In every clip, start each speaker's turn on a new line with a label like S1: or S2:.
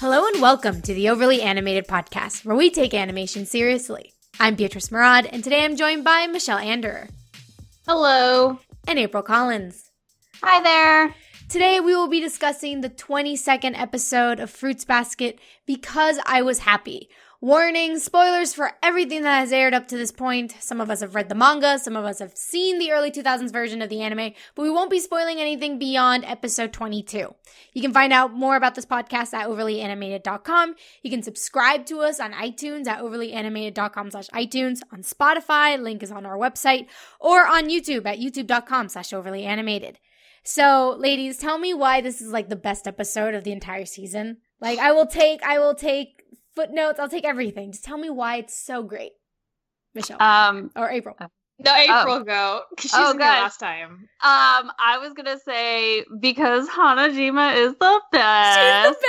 S1: Hello and welcome to the Overly Animated Podcast, where we take animation seriously. I'm Beatrice Murad, and today I'm joined by Michelle Anderer
S2: Hello.
S1: and April Collins.
S2: Hi there.
S1: Today we will be discussing the 22nd episode of Fruits Basket because I was happy. Warning, spoilers for everything that has aired up to this point. Some of us have read the manga, some of us have seen the early 2000s version of the anime, but we won't be spoiling anything beyond episode 22. You can find out more about this podcast at overlyanimated.com. You can subscribe to us on iTunes at overlyanimated.com slash iTunes, on Spotify, link is on our website, or on YouTube at youtube.com slash overlyanimated. So, ladies, tell me why this is like the best episode of the entire season. Like, I will take, I will take footnotes. I'll take everything. Just tell me why it's so great, Michelle
S2: Um,
S1: or April.
S3: No, April go. 'cause She's
S2: Oh,
S3: in here last time.
S2: um, I was gonna say because Hanajima is the best.
S1: The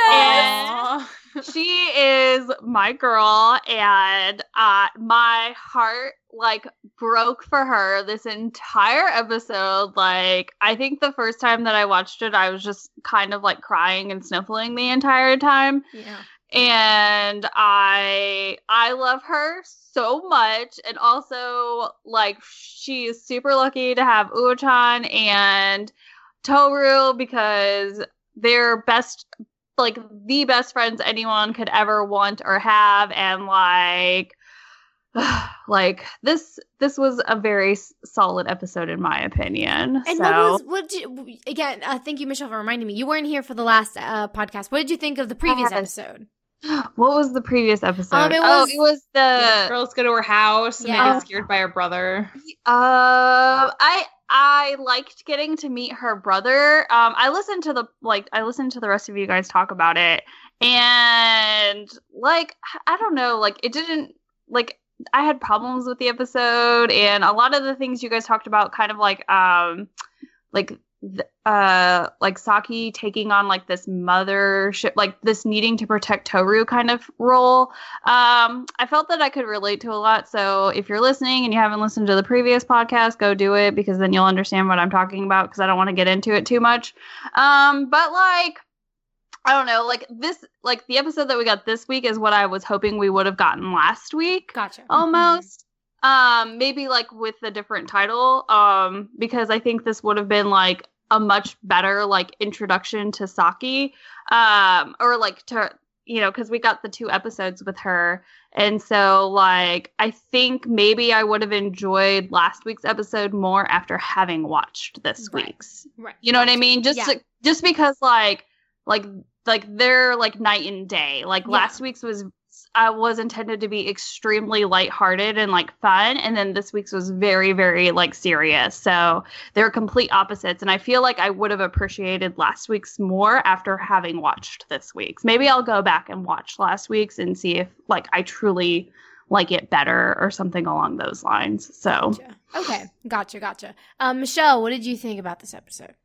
S2: best. she is my girl, and uh, my heart like broke for her this entire episode. Like, I think the first time that I watched it, I was just kind of like crying and sniffling the entire time.
S1: Yeah.
S2: And I I love her so much and also like she is super lucky to have Uo-chan and Toru because they're best like the best friends anyone could ever want or have and like like this this was a very solid episode in my opinion
S1: And
S2: so
S1: what was what did you, again? Uh, thank you, Michelle, for reminding me. You weren't here for the last uh, podcast. What did you think of the previous
S2: Yes.
S1: episode?
S2: What was the previous episode
S1: Um, it
S2: oh it was the
S3: Yeah, girls go to her house and
S1: Yeah.
S3: they get scared by her brother.
S2: Um, I I liked getting to meet her brother. Um, I listened to the like I listened to the rest of you guys talk about it, and like I don't know, like it didn't like I had problems with the episode, and a lot of the things you guys talked about, kind of like um, like uh like Saki taking on like this mothership like this needing to protect Toru kind of role. Um I felt that I could relate to a lot. So if you're listening and you haven't listened to the previous podcast go do it because then you'll understand what I'm talking about because I don't want to get into it too much. Um but like I don't know like this like the episode that we got this week is what I was hoping we would have gotten last week
S1: Gotcha.
S2: almost um maybe like with a different title um because i think this would have been like a much better like introduction to saki um or like to you know because we got the two episodes with her and so like i think maybe i would have enjoyed last week's episode more after having watched this
S1: Right.
S2: week's
S1: Right.
S2: you know what i mean just
S1: Yeah.
S2: just because like like like they're like night and day like
S1: Yeah.
S2: last week's was I was intended to be extremely lighthearted and like fun, and then this week's was very, very like serious. So they're complete opposites, and I feel like I would have appreciated last week's more after having watched this week's. Maybe I'll go back and watch last week's and see if like I truly like it better or something along those lines. So
S1: Gotcha. Okay. Gotcha. Gotcha. Um, Michelle, what did you think about this episode?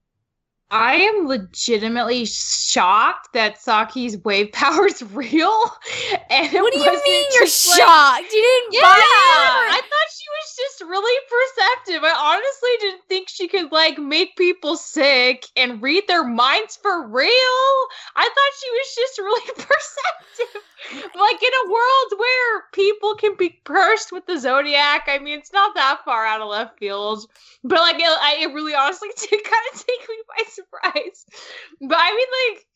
S3: I am legitimately shocked that Saki's wave power is real. And
S1: What do you mean you're
S3: like-
S1: shocked? you didn't
S3: Yeah,
S1: buy
S3: I thought she was just really perceptive. I honestly didn't think she could like make people sick and read their minds for real. I thought she was just really perceptive. like in a world where people can be cursed with the zodiac, I mean, it's not that far out of left field. But like, it, I, it really honestly did kind of take me by surprise. But I mean, like,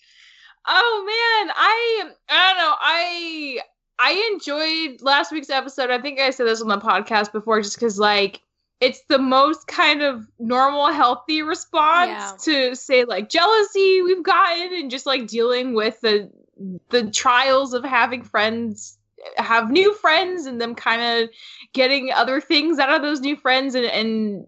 S3: oh man, I I don't know, I I enjoyed last week's episode. I think I said this on the podcast before, just because like it's the most kind of normal, healthy response
S1: Yeah.
S3: to say like jealousy we've gotten, and just like dealing with the the trials of having friends have new friends and them kind of getting other things out of those new friends and, and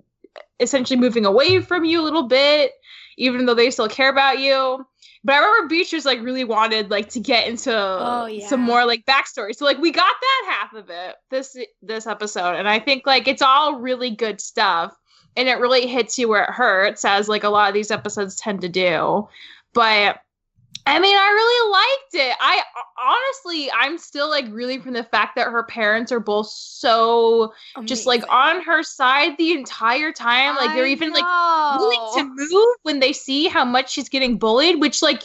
S3: essentially moving away from you a little bit even though they still care about you. But i remember beatrice like really wanted like to get into
S1: Oh, yeah.
S3: some more like backstory. So like we got that half of it this this episode. And i think like it's all really good stuff. And it really hits you where it hurts as like a lot of these episodes tend to do. But I mean, I really liked it. I honestly, I'm still like reeling from the fact that her parents are both so just like on her side the entire time. Like they're
S2: I
S3: even like willing to move when they see how much she's getting bullied, which like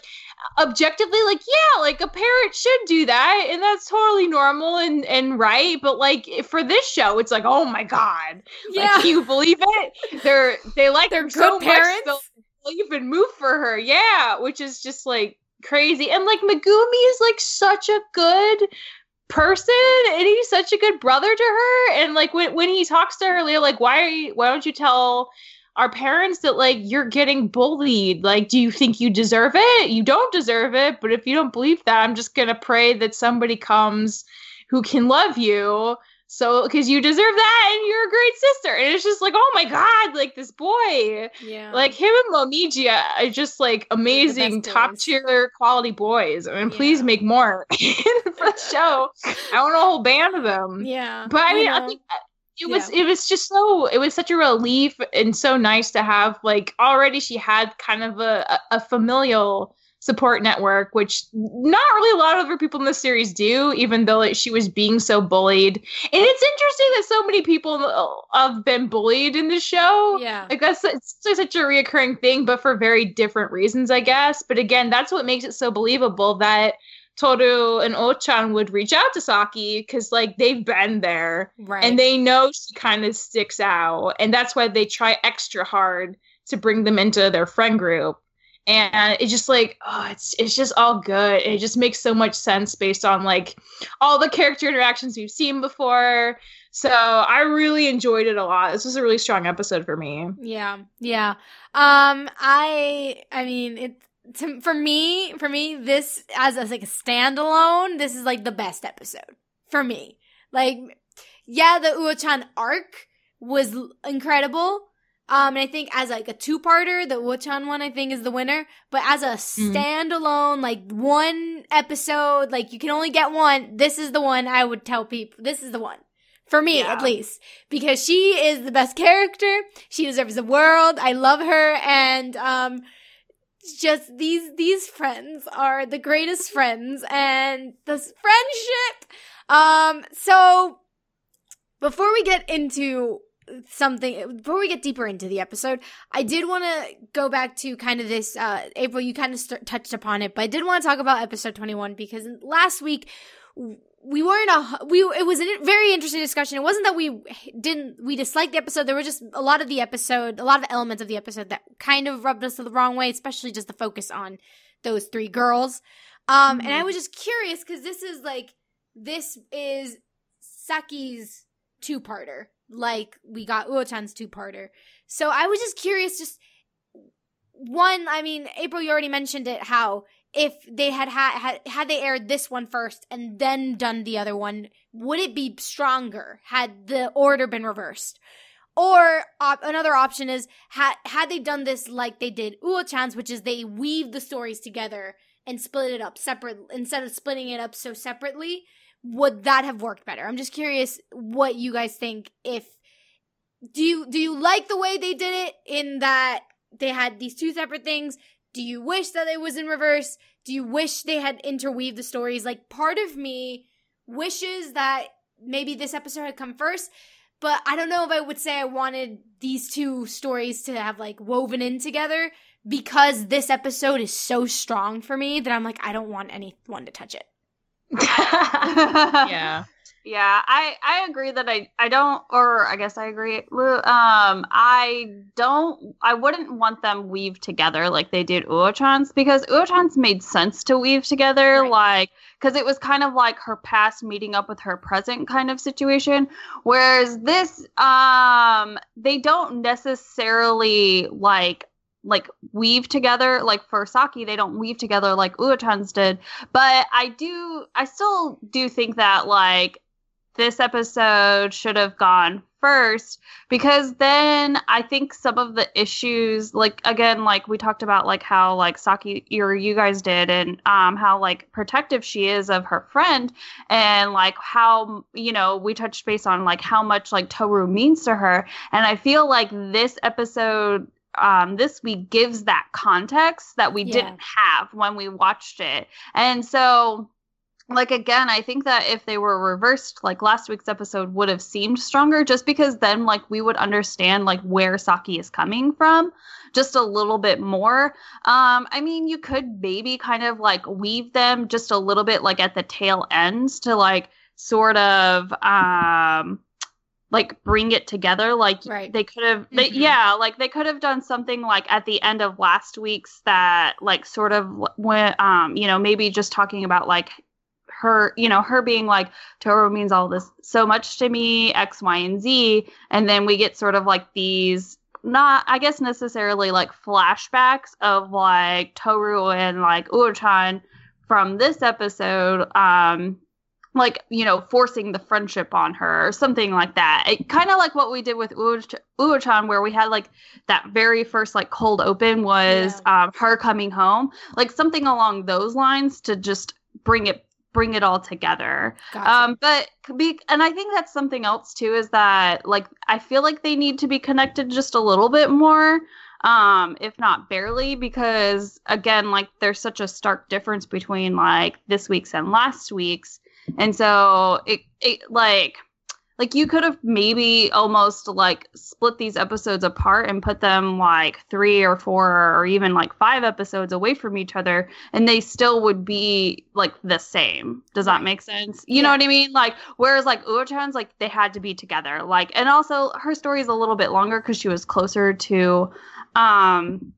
S3: objectively like yeah like a parent should do that and that's totally normal and and right but like for this show it's like oh my god. Yeah. like, can you believe it? They're they like
S1: they're
S3: so
S1: good parents
S3: much they'll even move for her. Yeah which is just like crazy. And like megumi is like such a good person and he's such a good brother to her. And like when, when he talks to her Leah, like why are you why don't you tell our parents that like you're getting bullied? Like do you think you deserve it? You don't deserve it but if you don't believe that i'm just gonna pray that somebody comes who can love you so because you deserve that and you're a great sister. And it's just like oh my god like this boy.
S1: Yeah.
S3: Like him and Momiji are just like amazing top tier quality boys. I mean yeah. please make more for the show. I want a whole band of them.
S1: Yeah
S3: but I mean I, I think it was yeah. it was just so it was such a relief and so nice to have like already she had kind of a, a familial support network which not really a lot of other people in the series do even though like, she was being so bullied. And it's interesting that so many people have been bullied in the show.
S1: Yeah.
S3: Like that's it's such a reoccurring thing but for very different reasons i guess. But again that's what makes it so believable that Toru and Uochan would reach out to Saki because like they've been there.
S1: Right.
S3: and they know she kind of sticks out, and that's why they try extra hard to bring them into their friend group. And it's just like, oh, it's it's just all good. It just makes so much sense based on like all the character interactions we've seen before. So I really enjoyed it a lot. This was a really strong episode for me.
S1: Yeah, yeah. Um, I I mean, it to, for me, for me, this as, as like a standalone, this is like the best episode for me. Like, yeah, the Uochan arc was incredible. Um, and I think as like a two-parter, the Uochan one I think is the winner. But as a mm-hmm. standalone, mm. like one episode, like you can only get one. This is the one I would tell people. This is the one for me yeah. at least because she is the best character. She deserves the world. I love her, and um, just these these friends are the greatest friends and this friendship um so before we get into something before we get deeper into the episode i did want to go back to kind of this uh april you kind of st- touched upon it but i did want to talk about episode 21 because last week we weren't a we it was a very interesting discussion it wasn't that we didn't we disliked the episode there were just a lot of the episode a lot of elements of the episode that kind of rubbed us the wrong way especially just the focus on those three girls um mm-hmm. and i mm-hmm. was just curious because this is like this is saki's two-parter like we got uochan's two-parter so i was just curious just one i mean april you already mentioned it how if they had, had had had they aired this one first and then done the other one, would it be stronger had the order been reversed? Or op- another option is had had they done this like they did Uochan's, which is they weave the stories together and split it up separate instead of splitting it up so separately. Would that have worked better? I'm just curious what you guys think. If do you do you like the way they did it in that they had these two separate things? Do you wish that it was in reverse? Do you wish they had interweaved the stories? Like, part of me wishes that maybe this episode had come first, but I don't know if I would say I wanted these two stories to have like woven in together because this episode is so strong for me that I'm like, I don't want anyone to touch it.
S3: Yeah.
S2: Yeah, I I agree that I I don't or I guess I agree. Um I don't I wouldn't want them weave together like they did Uochan's because Uochan's made sense to weave together right. like cuz it was kind of like her past meeting up with her present kind of situation whereas this um they don't necessarily like like weave together like for Saki they don't weave together like Uochan's did. But I do I still do think that like this episode should have gone first because then I think some of the issues like again like we talked about like how like Saki or you guys did and um how like protective she is of her friend and like how you know we touched base on like how much like Toru means to her. And I feel like this episode um, this week gives that context that we yeah. didn't have when we watched it. And so like again, I think that if they were reversed, like last week's episode would have seemed stronger just because then like we would understand like where Saki is coming from just a little bit more. Um, I mean, you could maybe kind of like weave them just a little bit like at the tail ends to like sort of um like bring it together like
S1: Right.
S2: they could have
S3: Mhm.
S2: yeah like they could have done something like at the end of last week's that like sort of when um you know maybe just talking about like her you know her being like Toru means all this so much to me X Y and Z and then we get sort of like these not I guess necessarily like flashbacks of like Toru and like Uochan from this episode um like you know forcing the friendship on her or something like that. It kind of like what we did with Uoch- Uochan where we had like that very first like cold open was um her coming home. Like something along those lines to just bring it bring it all together.
S1: Gotcha.
S2: um but could be and i think that's something else too is that like i feel like they need to be connected just a little bit more um if not barely because again like there's such a stark difference between like this week's and last week's and so it it like like you could have maybe almost like split these episodes apart and put them like three or four or even like five episodes away from each other and they still would be like the same does that make sense you know what i mean like whereas like uochan's like they had to be together like and also her story is a little bit longer because she was closer to um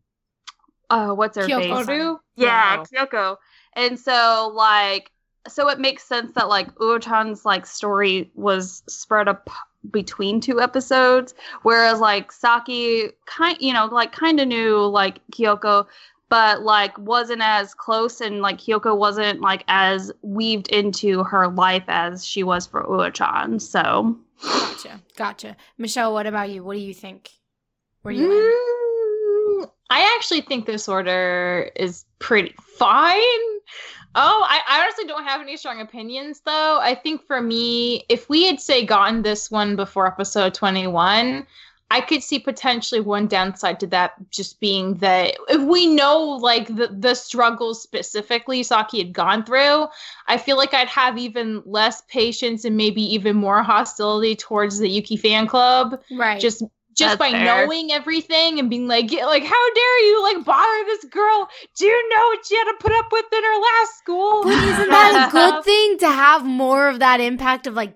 S2: uh what's her
S1: Kyoko.
S2: face
S3: Oru?
S2: yeah,
S3: No.
S2: Kyoko. And so like so it makes sense that like Uochan's like story was spread up between two episodes whereas like Saki kind you know like kind of knew like Kyoko but like wasn't as close and like Kyoko wasn't like as weaved into her life as she was for Uochan. So
S1: Gotcha. Gotcha. Michelle, what about you? What do you think? Where do you land?
S3: Mm, I actually think this order is pretty fine. Oh, I, I honestly don't have any strong opinions though. I think for me, if we had say gotten this one before episode 21, I could see potentially one downside to that just being that if we know like the the struggles specifically Saki had gone through, I feel like I'd have even less patience and maybe even more hostility towards the Yuki fan club
S1: Right.
S3: just just
S2: That's
S3: by
S2: fair.
S3: knowing everything and being like like how dare you like bother this girl do you know what she had to put up with in her last school
S1: But isn't that a good thing to have more of that impact of like,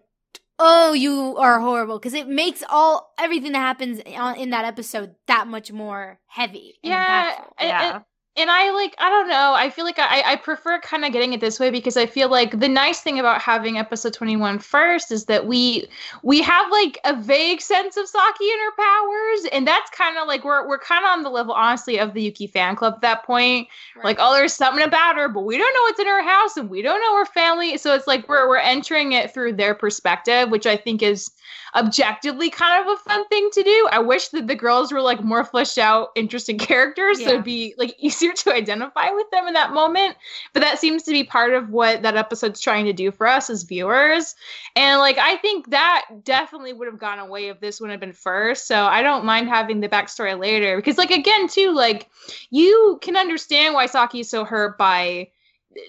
S1: oh, you are horrible? Because it makes all everything that happens in that episode that much more heavy. And
S3: yeah
S1: impactful.
S3: and,
S2: Yeah.
S3: and, and i like i don't know i feel like i i prefer kind of getting it this way because i feel like the nice thing about having episode 21 first is that we we have like a vague sense of saki and her powers and that's kind of like we're we're kind of on the level honestly of the yuki fan club at that point. Like oh there's something about her but we don't know what's in her house and we don't know her family so it's like we're we're entering it through their perspective which i think is objectively kind of a fun thing to do. I wish that the girls were like more fleshed out interesting characters so it'd be like easier to identify with them in that moment. But that seems to be part of what that episode's trying to do for us as viewers. And like i think that definitely would have gone away if this would have been first. So i don't mind having the backstory later. Because like again too like you can understand why Saki is so hurt by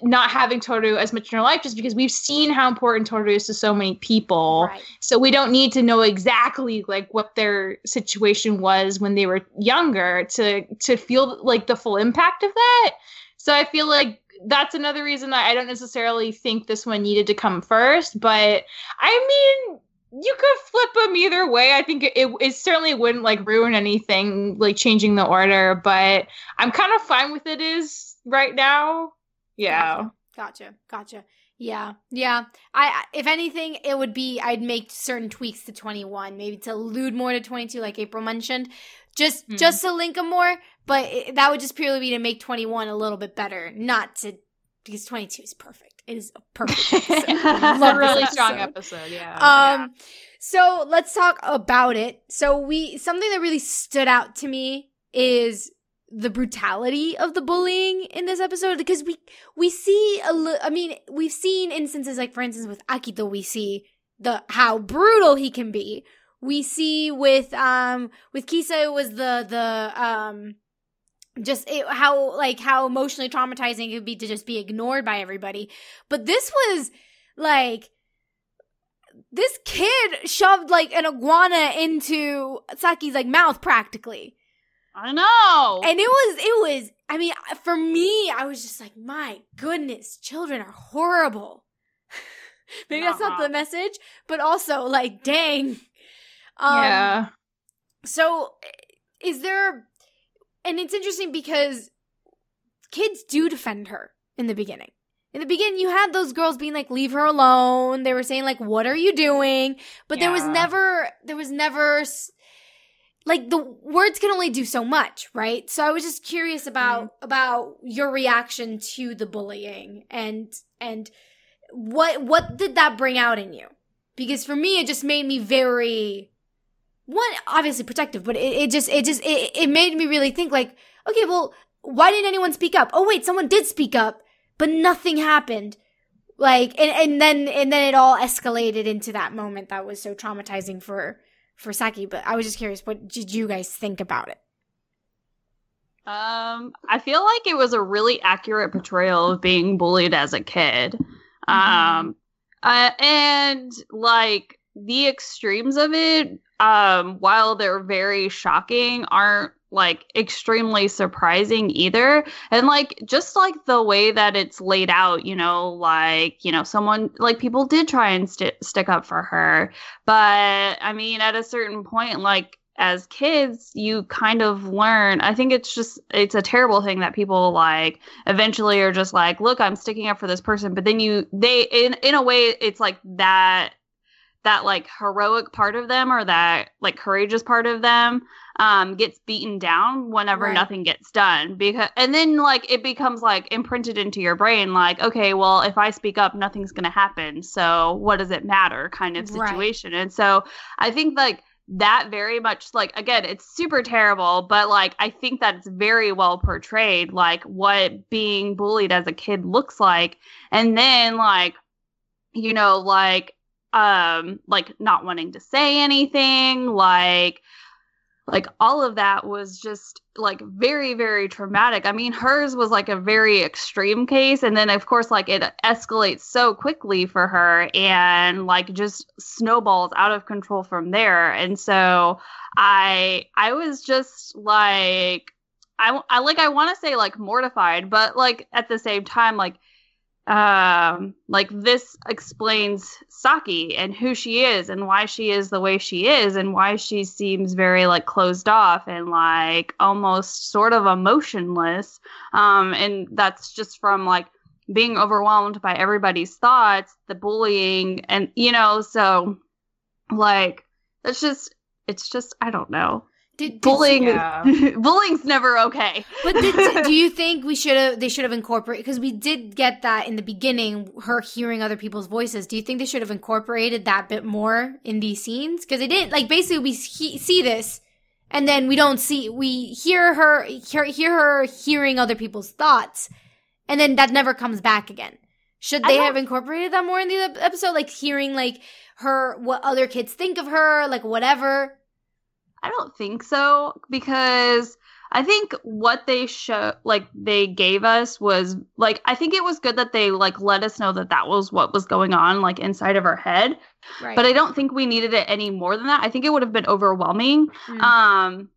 S3: not having Toru as much in her life, just because we've seen how important Toru is to so many people.
S1: Right.
S3: So we don't need to know exactly like what their situation was when they were younger to to feel like the full impact of that. So I feel like that's another reason that I don't necessarily think this one needed to come first. But I mean, you could flip them either way. I think it, it, it certainly wouldn't like ruin anything, like changing the order. But I'm kind of fine with it is right now. Yeah.
S1: Gotcha. Gotcha. Yeah. Yeah. I if anything, it would be I'd make certain tweaks to 21, maybe to allude more to 22 like April mentioned. Just
S3: Hmm.
S1: just to link them more, but it, that would just purely be to make 21 a little bit better, not to because 22 is perfect. It is a perfect episode. Love
S3: a really strong
S1: episode.
S3: episode. Yeah.
S1: Um, so let's talk about it. So we something that really stood out to me is the brutality of the bullying in this episode because we we see a I mean we've seen instances like for instance with Akito we see the how brutal he can be. We see with um with Kisa it was the the um just it, how like how emotionally traumatizing it would be to just be ignored by everybody. But this was like this kid shoved like an iguana into Saki's like mouth practically.
S2: I know.
S1: And it was it was I mean for me I was just like my goodness, children are horrible. Maybe that's not the
S2: Uh-huh.
S1: message, but also like dang. Um,
S3: yeah.
S1: so, is there, and it's interesting because kids do defend her in the beginning. In the beginning, you had those girls being like, leave her alone. They were saying, like, what are you doing? But there was never, there was never, like, the words can only do so much, right? So I was just curious mm-hmm. about, about your reaction to the bullying and, and what, what did that bring out in you? Because for me, it just made me very, one obviously protective but it, it just it just it, it made me really think like okay well why didn't anyone speak up oh wait someone did speak up but nothing happened like and, and then and then it all escalated into that moment that was so traumatizing for for saki but i was just curious what did you guys think about it
S2: Um, I feel like it was a really accurate portrayal of being bullied as a kid. Um, uh, and like the extremes of it, um, while they're very shocking, aren't like extremely surprising either. And like just like the way that it's laid out, you know, like, you know, someone like people did try and st- stick up for her. But I mean, at a certain point, like as kids you kind of learn i think it's just it's a terrible thing that people like eventually are just like look i'm sticking up for this person but then you they in in a way it's like that that like heroic part of them or that like courageous part of them um gets beaten down whenever
S1: Right.
S2: nothing gets done because and then like it becomes like imprinted into your brain like okay well if i speak up nothing's going to happen so what does it matter kind of
S1: Right.
S2: situation and so i think like that very much like again it's super terrible but like i think that it's very well portrayed like what being bullied as a kid looks like and then like you know like um like not wanting to say anything like like all of that was just like very very traumatic. I mean hers was like a very extreme case and then of course like it escalates so quickly for her and like just snowballs out of control from there. And so i i was just like i, I like i want to say like mortified but like at the same time like um like this explains saki and who she is and why she is the way she is and why she seems very like closed off and like almost sort of emotionless. Um and that's just from like being overwhelmed by everybody's thoughts the bullying and you know so like that's just it's just i don't know
S1: did, did
S2: bullying
S3: Yeah.
S2: bullying's never okay
S1: But did, do you think we should have? They should have incorporated because we did get that in the beginning. Her hearing other people's voices. Do you think they should have incorporated that bit more in these scenes? Because they didn't. Like basically, we he, see this, and then we don't see. We hear her hear, hear her hearing other people's thoughts, and then that never comes back again. Should they have incorporated that more in the episode? Like hearing like her what other kids think of her, like whatever.
S2: I don't think so because I think what they show like they gave us was like I think it was good that they like let us know that that was what was going on like inside of our head
S1: Right.
S2: but I don't think we needed it any more than that. I think it would have been overwhelming
S1: Mm.
S2: um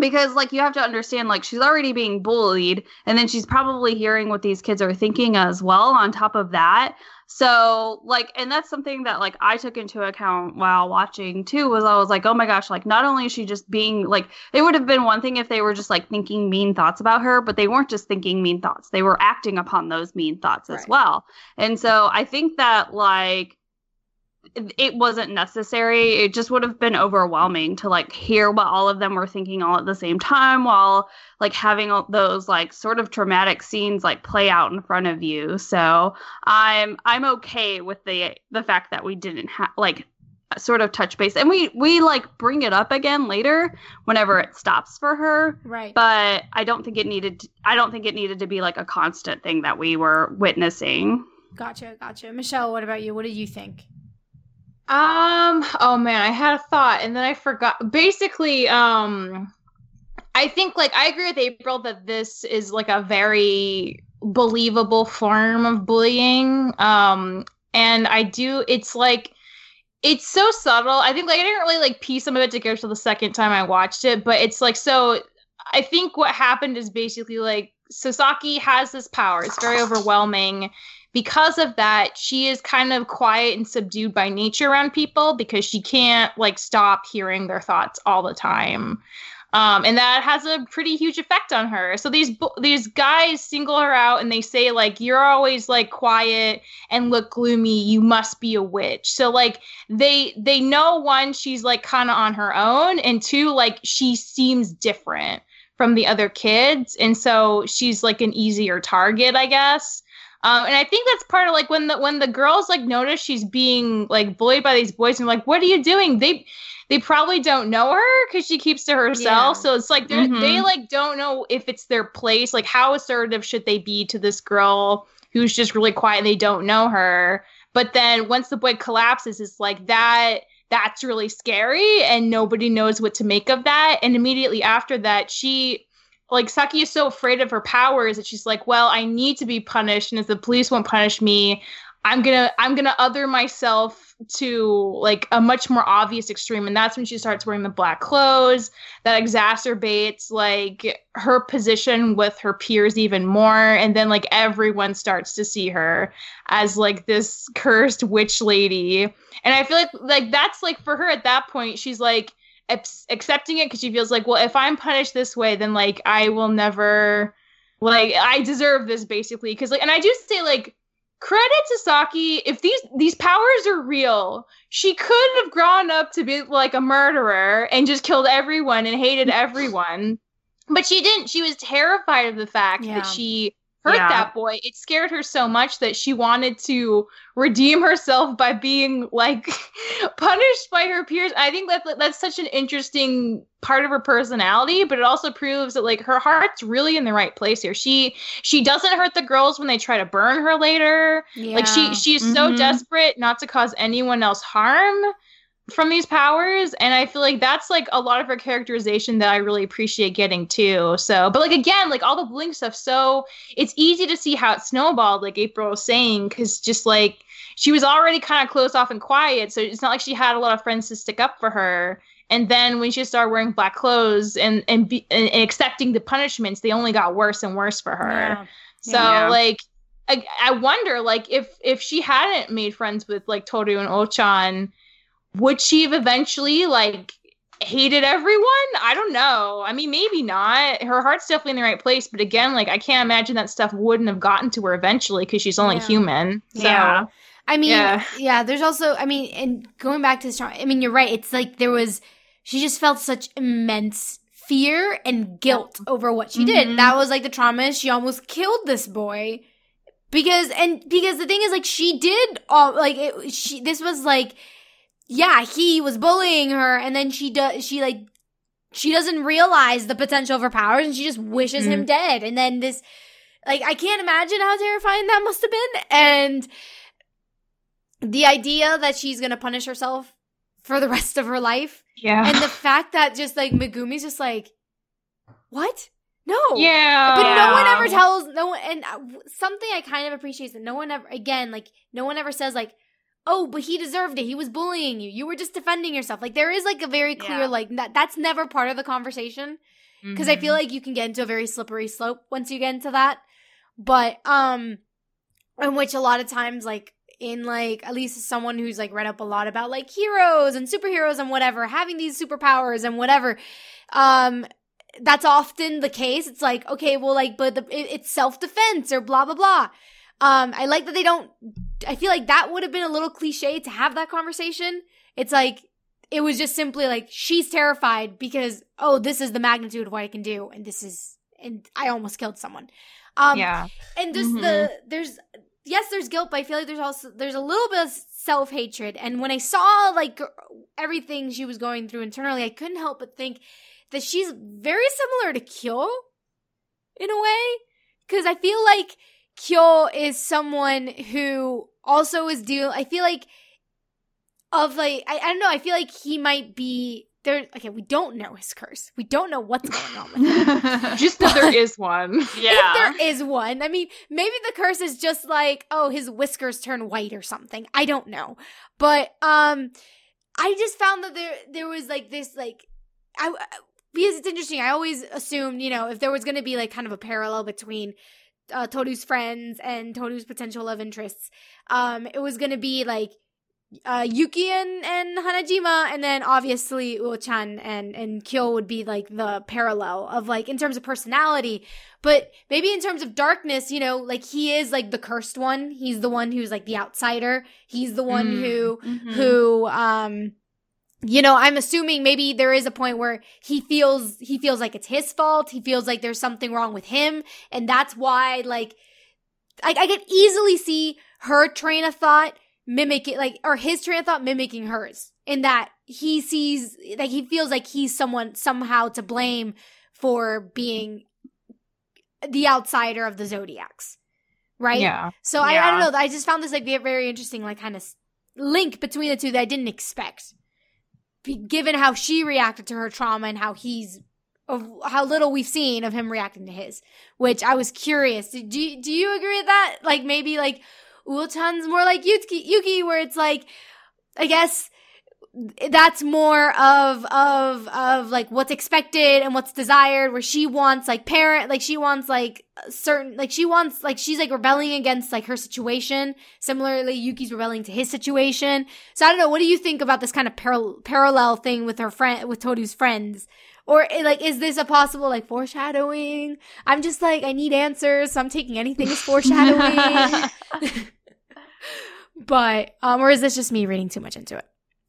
S2: because like you have to understand like she's already being bullied and then she's probably hearing what these kids are thinking as well on top of that. So like and that's something that like i took into account while watching too was i was like oh my gosh like not only is she just being like it would have been one thing if they were just like thinking mean thoughts about her but they weren't just thinking mean thoughts. They were acting upon those mean thoughts as well. And so i think that like it- wasn't necessary. It just would have been overwhelming to like hear what all of them were thinking all at the same time while like having all those like sort of traumatic scenes like play out in front of you. So I'm I'm okay with the the fact that we didn't have like sort of touch base and we we like bring it up again later whenever it stops for her
S1: right.
S2: but i don't think it needed to, i don't think it needed to be like a constant thing that we were witnessing
S1: Gotcha, gotcha. Michelle, what about you? What did you think?
S3: Um, oh man, I had a thought and then I forgot. Basically, um I think like I agree with April that this is like a very believable form of bullying. Um and I do it's like it's so subtle. I think like I didn't really like piece some of it together till the second time I watched it, but it's like so I think what happened is basically like Sasaki has this power. It's very overwhelming. Because of that, she is kind of quiet and subdued by nature around people because she can't like stop hearing their thoughts all the time. Um, and that has a pretty huge effect on her. So these these guys single her out and they say like you're always like quiet and look gloomy. You must be a witch. So like they they know one she's like kind of on her own, and two like she seems different from the other kids, and so she's like an easier target, I guess. Um, and I think that's part of like when the when the girls like notice she's being like bullied by these boys and like, what are you doing? They they probably don't know her because she keeps to herself. Yeah. So it's like mm-hmm. they like don't know if it's their place. Like how assertive should they be to this girl who's just really quiet and they don't know her? But then once the boy collapses, it's like that that's really scary and nobody knows what to make of that. And immediately after that, she like Saki is so afraid of her powers that she's like, well, I need to be punished, and if the police won't punish me, I'm gonna I'm gonna other myself to like a much more obvious extreme, and that's when she starts wearing the black clothes. That exacerbates like her position with her peers even more, and then like everyone starts to see her as like this cursed witch lady, and I feel like like that's like for her at that point, she's like accepting it because she feels like, well, if I'm punished this way, then like I will never, like I deserve this basically. Because like, and I do say like credit to Saki if these these powers are real. She could have grown up to be like a murderer and just killed everyone and hated everyone. But she didn't. She was terrified of the fact yeah. that she hurt yeah. that boy. It scared her so much that she wanted to redeem herself by being like punished by her peers. I think that that's such an interesting part of her personality, but it also proves that like her heart's really in the right place here. She she doesn't hurt the girls when they try to burn her later. Yeah. Like she she's mm-hmm. so desperate not to cause anyone else harm from these powers and i feel like that's like a lot of her characterization that i really appreciate getting too so but like again like all the bullying stuff so it's easy to see how it snowballed like april was saying because just like she was already kind of closed off and quiet so it's not like she had a lot of friends to stick up for her and then when she started wearing black clothes and and, be, and, and accepting the punishments they only got worse and worse for her yeah. so yeah. like I, I wonder like if if she hadn't made friends with like toru and uochan would she have eventually like hated everyone? I don't know. I mean, maybe not. Her heart's definitely in the right place, but again, like I can't imagine that stuff wouldn't have gotten to her eventually because she's only yeah. human. So.
S1: Yeah. I mean, yeah. yeah. There's also, I mean, and going back to the trauma, I mean, you're right. It's like there was, she just felt such immense fear and guilt over what she mm-hmm. did. That was like the trauma. She almost killed this boy because, and because the thing is, like, she did all, like, it, she, this was like yeah, he was bullying her, and then she does, she like, she doesn't realize the potential of her powers, and she just wishes mm. him dead. And then this, like, I can't imagine how terrifying that must have been. And the idea that she's gonna punish herself for the rest of her life.
S3: Yeah.
S1: And the fact that just like Megumi's just like, what? No.
S3: Yeah.
S1: But no one ever tells no one and uh, something I kind of appreciate is that no one ever again like no one ever says like oh, but he deserved it. He was bullying you. You were just defending yourself. Like there is like a very clear yeah. like that that's never part of the conversation because mm-hmm. I feel mm-hmm. like you can get into a very slippery slope once you get into that. But um in which a lot of times like in like at least someone who's like read up a lot about like heroes and superheroes and whatever having these superpowers and whatever um that's often the case it's like okay well like but the, it, it's self-defense or blah blah blah um i like that they don't I feel like that would have been a little cliche to have that conversation. It's like it was just simply like she's terrified because oh, this is the magnitude of what I can do, and this is and I almost killed someone. Um, yeah, and just mm-hmm. the there's yes, there's guilt, but I feel like there's also there's a little bit of self hatred. And when I saw like everything she was going through internally, I couldn't help but think that she's very similar to Kyo in a way because I feel like Kyo is someone who also is deal. I feel like of like I, I don't know. I feel like he might be there okay, we don't know his curse. We don't know what's going on with him.
S3: Just that there is one.
S2: yeah.
S1: If there is one. I mean, maybe the curse is just like, oh, his whiskers turn white or something. I don't know. But um I just found that there there was like this like I because it's interesting. I always assumed, you know, if there was going to be like kind of a parallel between uh, Toru's friends and Toru's potential love interests, um, it was going to be like uh, Yuki and, and Hanajima, and then obviously Uo-chan and, and Kyo would be like the parallel of like in terms of personality, but maybe in terms of darkness, you know, like he is like the cursed one. He's the one who's like the outsider. He's the one
S3: Mm.
S1: who,
S2: Mhm.
S1: who, um, you know, I'm assuming maybe there is a point where he feels he feels like it's his fault. He feels like there's something wrong with him, and that's why like I, I could easily see her train of thought mimicking like or his train of thought mimicking hers in that he sees like he feels like he's someone somehow to blame for being the outsider of the zodiacs right?
S3: Yeah.
S1: so I, I don't know. I just found this like ve- very interesting like kind of link between the two that i didn't expect given how she reacted to her trauma and how he's of how little we've seen of him reacting to his which i was curious. Do, do, you- do you agree with that? Like maybe like Uo-chan's more like yuki, yuki where it's like i guess that's more of of of like what's expected and what's desired where she wants like parent like she wants like certain like she wants like she's like rebelling against like her situation. Similarly yuki's rebelling to his situation. So i don't know what do you think about this kind of paral- parallel thing with her friend with toru's friends? Or eh, like is this a possible like foreshadowing? I'm just like i need answers so i'm taking anything as foreshadowing. But um or is this just me reading too much into it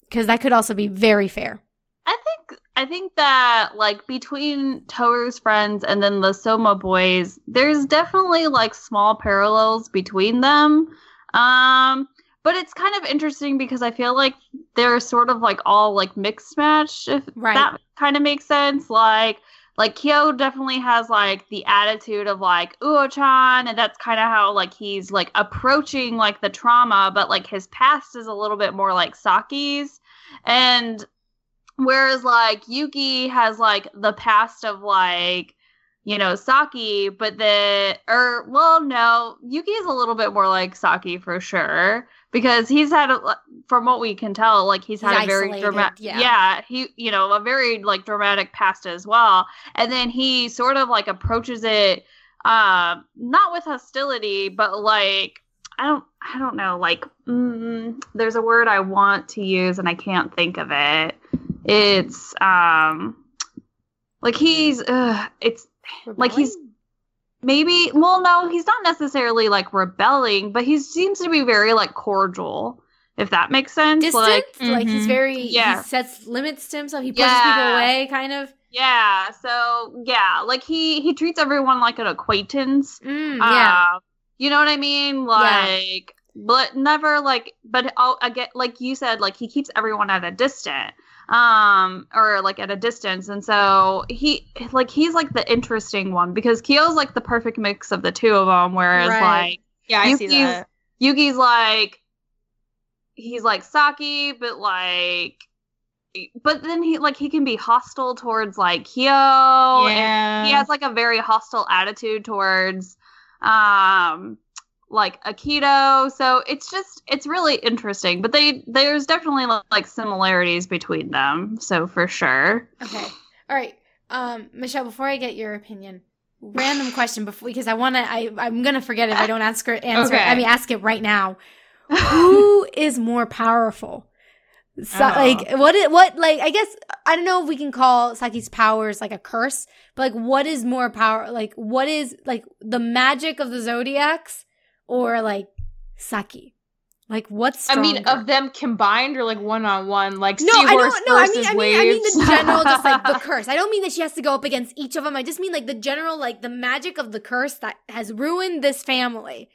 S1: because that could also be very fair
S2: I think I think that like between Toru's friends and then the Soma boys, there's definitely like small parallels between them. Um but it's kind of interesting because I feel like they're sort of like all like mixed match if
S1: Right.
S2: that kind of makes sense. Like like Kyo definitely has like the attitude of like Uo-chan and that's kind of how like he's like approaching like the trauma but like his past is a little bit more like Saki's. And whereas like Yuki has like the past of like you know Saki but the or well no Yuki is a little bit more like Saki for sure because he's had a, from what we can tell like he's had
S1: He's
S2: a very
S1: isolated,
S2: dramatic
S1: yeah.
S2: yeah he you know a very like dramatic past as well and then he sort of like approaches it uh not with hostility but like I don't I don't know like mm, there's a word I want to use and I can't think of it it's um like he's uh it's Like he's-? Maybe well no he's not necessarily like rebelling but he seems to be very like cordial if that makes sense
S1: distant
S2: like
S1: like, he's
S3: Mhm.
S1: very
S2: Yeah.
S1: he sets limits to himself he pushes
S2: Yeah.
S1: people away kind of
S2: yeah so yeah like he he treats everyone like an acquaintance
S1: mm, yeah
S2: Uh, you know what I mean? Like, but never like, but oh, again, like you said, like he keeps everyone at a distance, um, or like at a distance, and so he, like, he's like the interesting one because Kyo's like the perfect mix of the two of them, whereas
S1: Right.
S2: like
S3: Yeah, I see
S2: Yuki's-
S3: that.
S2: Yuki's like, he's like Saki, but like. But then he like he can be hostile towards like Kyo, and he has like a very hostile attitude towards um like Akito. So it's just it's really interesting. But they there's definitely like similarities between them. So for sure.
S1: okay all right um michelle before i get your opinion random question before because i want to i i'm gonna forget if i don't ask her answer
S3: Okay.
S1: i mean ask it right now who is more powerful so,
S3: Oh.
S1: like what what like i guess i don't know if we can call saki's powers like a curse but like what is more power like what is like the magic of the zodiacs or like saki like what's
S3: I mean, of them combined or like one on one, like
S1: no, I don't. No, I mean, I mean, I mean the general, just like the curse. I don't mean that she has to go up against each of them. I just mean like the general, like the magic of the curse that has ruined this family,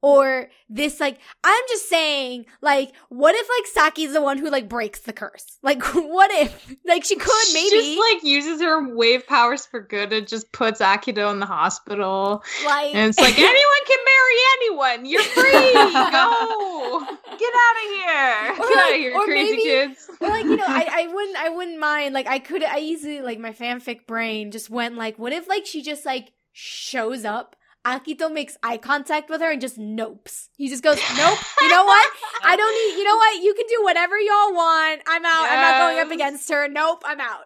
S1: or this like I'm just saying like what if like Saki's the one who like breaks the curse? Like what if like she could maybe
S3: She just like uses her wave powers for good and just puts Akito in the hospital.
S1: like
S3: And it's like anyone can marry anyone. You're free. Go.
S2: Get out of here.
S1: Or
S3: Get out of here, crazy
S1: maybe-
S3: kids.
S1: Or, like you know I, I wouldn't I wouldn't mind like I could I easily like my fanfic brain just went like what if like she just like shows up Akito makes eye contact with her and just nopes. He just goes, Nope, you know what? I don't need you know what? You can do whatever y'all want. I'm out. I'm not going up against her. Nope, I'm out.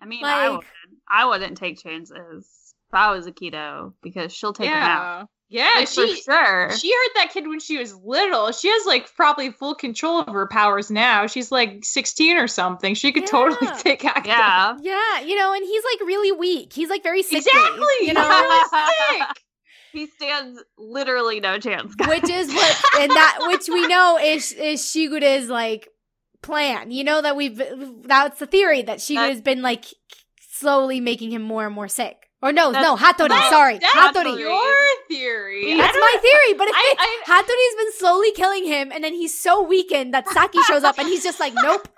S2: I mean, I
S1: Like-
S2: would. I wouldn't take chances if I was Akito because she'll take him out.
S3: Yeah. Yeah,
S2: Like, for
S3: she
S2: sure.
S3: she heard that kid when she was little. She has like probably full control of her powers now. She's like 16 or something. She could totally
S1: Yeah.
S3: take Akito.
S2: yeah.
S1: Yeah, you know, and he's like really weak. He's like very sick.
S3: Exactly.
S1: You know,
S3: really sick.
S2: he stands literally no chance. guys.
S1: which is what and that which we know is is Shigure's like plan. You know that we've that's the theory that Shigure's been like slowly making him more and more sick. Or no,
S2: That's-
S1: no, Hatori.
S2: that's-
S1: sorry,
S3: That's
S1: Hatori.
S3: your theory.
S1: That's my theory, but if
S3: I-
S1: it, Hatori's been slowly killing him, and then he's so weakened that Saki shows up, and he's just like, "Nope,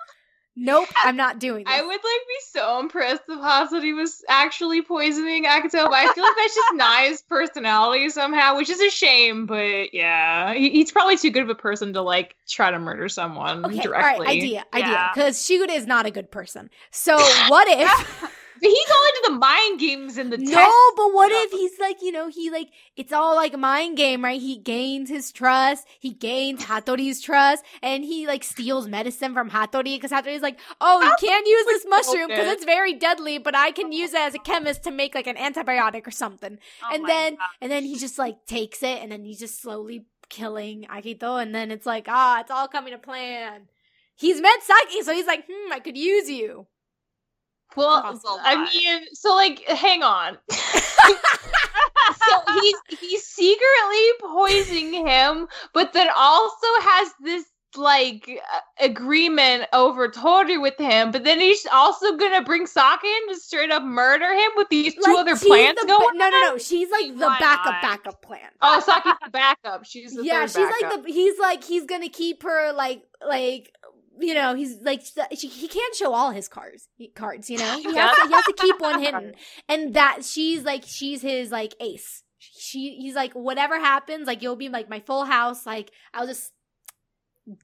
S1: nope, I'm not doing this."
S3: I would like be so impressed if Hatori was actually poisoning Akito, but I feel like that's just Nai's personality somehow, which is a shame. But yeah, he, he's probably too good of a person to like try to murder someone
S1: okay,
S3: directly.
S1: right, idea, idea, because Shigure is not a good person. So what if?
S3: He's all into the mind games and the
S1: No, but what if he's like, you know, he like, it's all like a mind game, right? He gains his trust, he gains Hatori's trust, and he like steals medicine from Hatori because Hatori's like, oh, you can't use this mushroom because it's very deadly, but I can use it as a chemist to make like an antibiotic or something.
S2: Oh
S1: and then,
S2: God.
S1: and then he just like takes it and then he's just slowly killing Akito, and then it's like, ah, it's all coming to plan. He's met Saki, so he's like, hmm, I could use you.
S3: Well,
S2: That's a
S3: I
S2: lot.
S3: mean, so like, hang on. so he's he's secretly poisoning him, but then also has this like uh, agreement over Tori with him. But then he's also gonna bring Saki in to straight up murder him with these two
S1: Like,
S3: other plans
S1: the
S3: going.
S1: no, no, no. She's like the
S2: Why
S1: backup,
S2: not?
S1: backup plan.
S3: Oh, Saki's the backup. She's the
S1: yeah,
S3: third
S1: she's like
S3: backup.
S1: the. He's like he's gonna keep her like like you know he's like she, he can't show all his cards cards. You know he has to he has to keep one hidden, and that she's like she's his like ace. She he's like whatever happens like you'll be like my full house like I'll just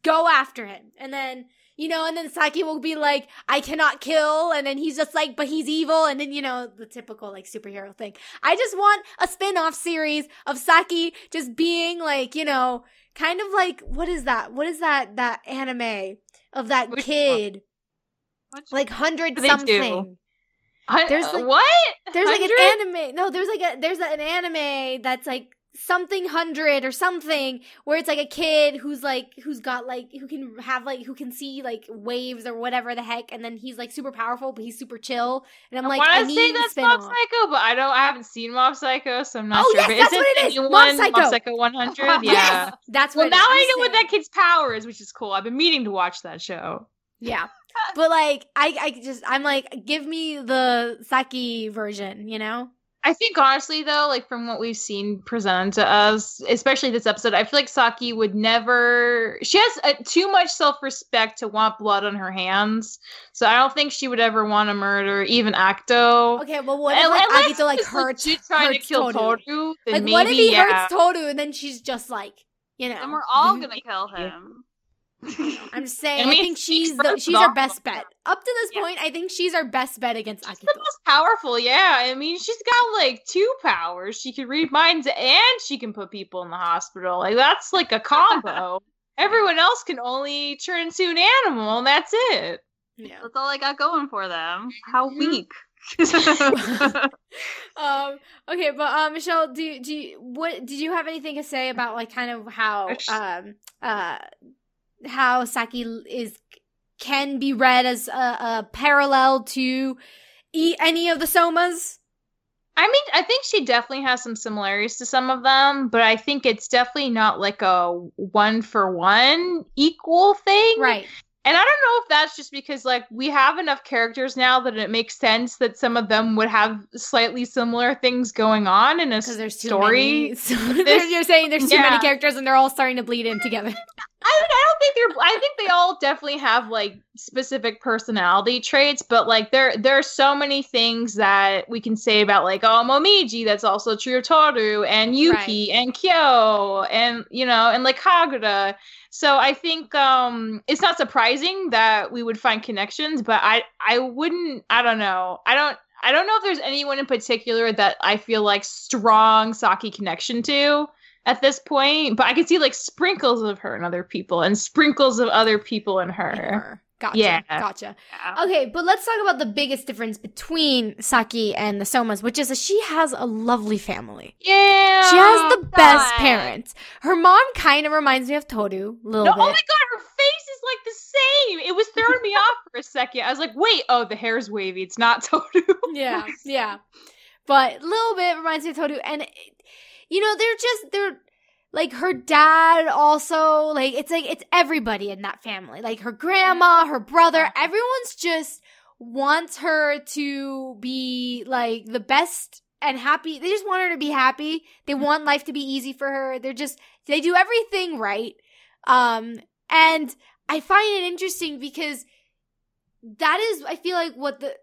S1: go after him and then you know and then Saki will be like I cannot kill and then he's just like but he's evil and then you know the typical like superhero thing. I just want a spin-off series of Saki just being like, you know, kind of like what is that? What is that that anime of that
S3: Which
S1: kid? Like hundred something. There's,
S3: uh,
S1: like-
S3: what?
S1: There's like an anime. No, there's like a there's an anime that's like something hundred or something where it's like a kid who's like who's got like who can have like who can see like waves or whatever the heck and then he's like super powerful but he's super chill and I'm
S3: I
S1: like I
S3: to
S1: need
S3: that's. Mob Psycho, but I don't. I haven't seen Mob Psycho, so I'm not
S1: Oh,
S3: sure.
S1: yes,
S3: but
S1: that's
S3: is
S1: what
S3: it
S1: is, Mob
S3: one,
S1: Psycho.
S3: Mob Psycho 100. Yeah.
S1: Yes, that's
S3: Well, now. I know what that kid's power is, which is cool. I've been meaning to watch that show.
S1: Yeah. But like I I just I'm like give me the Saki version, you know?
S3: I think honestly, though, like from what we've seen presented to us, especially this episode, I feel like Saki would never. She has uh, too much self respect to want blood on her hands, so I don't think she would ever want to murder even Akito.
S1: Okay, well what if
S3: Un-
S1: like
S3: unless
S1: Akito like
S3: she's
S1: hurts
S3: legit trying
S1: hurts
S3: to kill
S1: Toru?
S3: Toru, then
S1: Like
S3: maybe
S1: what if he
S3: yeah.
S1: hurts Toru and then she's just like, you know.
S2: Then we're all gonna kill him.
S1: I'm just saying
S3: I
S1: I, think
S3: she's
S1: she's the, she's our best bet. Up to this
S2: Yeah.
S1: point, I think she's our best bet against
S3: She's
S1: Akito.
S3: the most powerful, yeah. I mean, she's got like two powers. She can read minds and she can put people in the hospital. Like that's like a combo. Everyone else can only turn into an animal, and that's it.
S1: Yeah.
S2: That's all I got going for them. How
S3: Mhm.
S2: weak.
S1: Um. Okay, but um, Michelle, do you, do you, what did you have anything to say about like kind of how um uh how Saki is can be read as a, a parallel to e- any of the somas?
S3: I mean, I think she definitely has some similarities to some of them, but I think it's definitely not like a one for one equal thing.
S1: Right.
S3: And I don't know if that's just because like we have enough characters now that it makes sense that some of them would have slightly similar things going on in a
S1: there's too
S3: story.
S1: many. So you're saying there's too
S3: yeah.
S1: many characters and they're all starting to bleed in together.
S3: I, mean, I don't think they're. I think they all definitely have like specific personality traits, but like there there are so many things that we can say about like oh Momiji that's also true of Toru and Yuki
S1: Right.
S3: and Kyo and you know and like Kagura. So I think um it's not surprising that we would find connections, but I I wouldn't. I don't know. I don't. I don't know if there's anyone in particular that I feel like strong Saki connection to at this point, but I can see like sprinkles of her and other people and sprinkles of other people in her.
S1: Gotcha.
S3: Yeah.
S1: Gotcha. Okay, but let's talk about the biggest difference between Saki and the Somas, which is that she has a lovely family.
S3: Yeah.
S1: She has the best parents. Her mom kind of reminds me of Toru a little
S3: No, oh
S1: bit.
S3: oh my god, her face is like the same. It was throwing me off for a second. I was like, wait, oh, the hair's wavy. It's not Toru.
S1: yeah, yeah. But a little bit reminds me of Toru, and you know they're just they're like her dad also like it's like it's everybody in that family. Like her grandma her brother everyone's just wants her to be like the best and happy. They just want her to be happy. They want life to be easy for her. They're just they do everything right. Um and i find it interesting because that is i feel like what the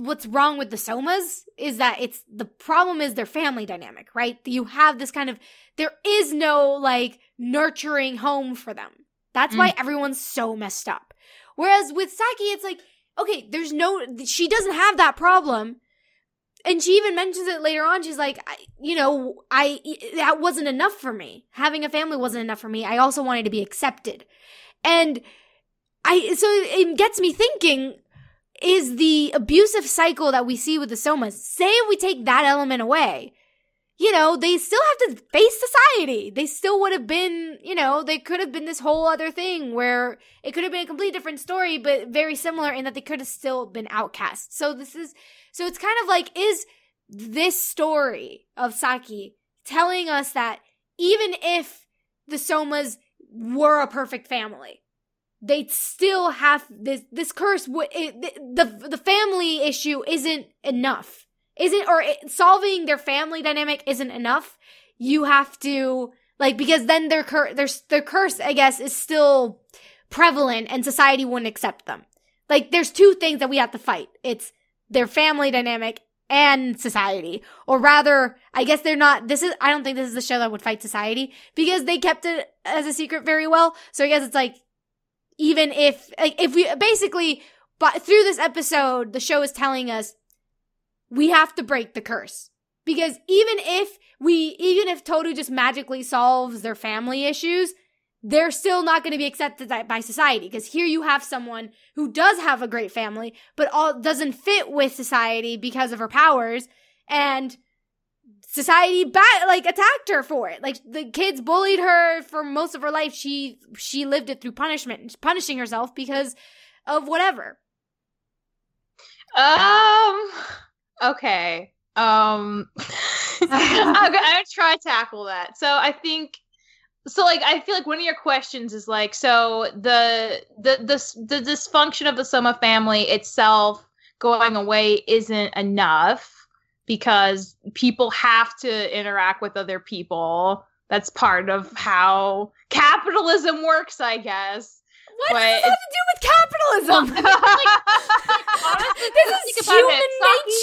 S1: what's wrong with the somas is that it's the problem is their family dynamic right? You have this kind of there is no like nurturing home for them. That's why mm. everyone's so messed up. Whereas with saki it's like okay there's no she doesn't have that problem. And she even mentions it later on. She's like I, you know i that wasn't enough for me. Having a family wasn't enough for me. I also wanted to be accepted. And i so it gets me thinking is the abusive cycle that we see with the somas. Say we take that element away you know they still have to face society. They still would have been you know they could have been this whole other thing where it could have been a completely different story but very similar in that they could have still been outcast so this is so it's kind of like is this story of saki telling us that even if the somas were a perfect family they still have this this curse w- it, the, the the family issue isn't enough. Isn't or it, solving their family dynamic isn't enough. You have to like because then their cur- their their curse i guess is still prevalent and society wouldn't accept them. Like there's two things that we have to fight. It's their family dynamic and society. Or rather i guess they're not this is i don't think this is the show that would fight society because they kept it as a secret very well. So i guess it's like even if if we basically but through this episode the show is telling us we have to break the curse. Because even if we even if Toru just magically solves their family issues they're still not going to be accepted by society. Because here you have someone who does have a great family but all doesn't fit with society because of her powers and society like attacked her for it like the kids bullied her for most of her life she she lived it through punishment punishing herself because of whatever
S3: Um. Okay. Um. I'm gonna try to tackle that. So I think. So like I feel like one of your questions is like so the the the the dysfunction of the Soma family itself going away isn't enough because people have to interact with other people. That's part of how capitalism works, I guess.
S1: what
S3: But
S1: does this have to do with capitalism
S3: honestly,
S1: this is human.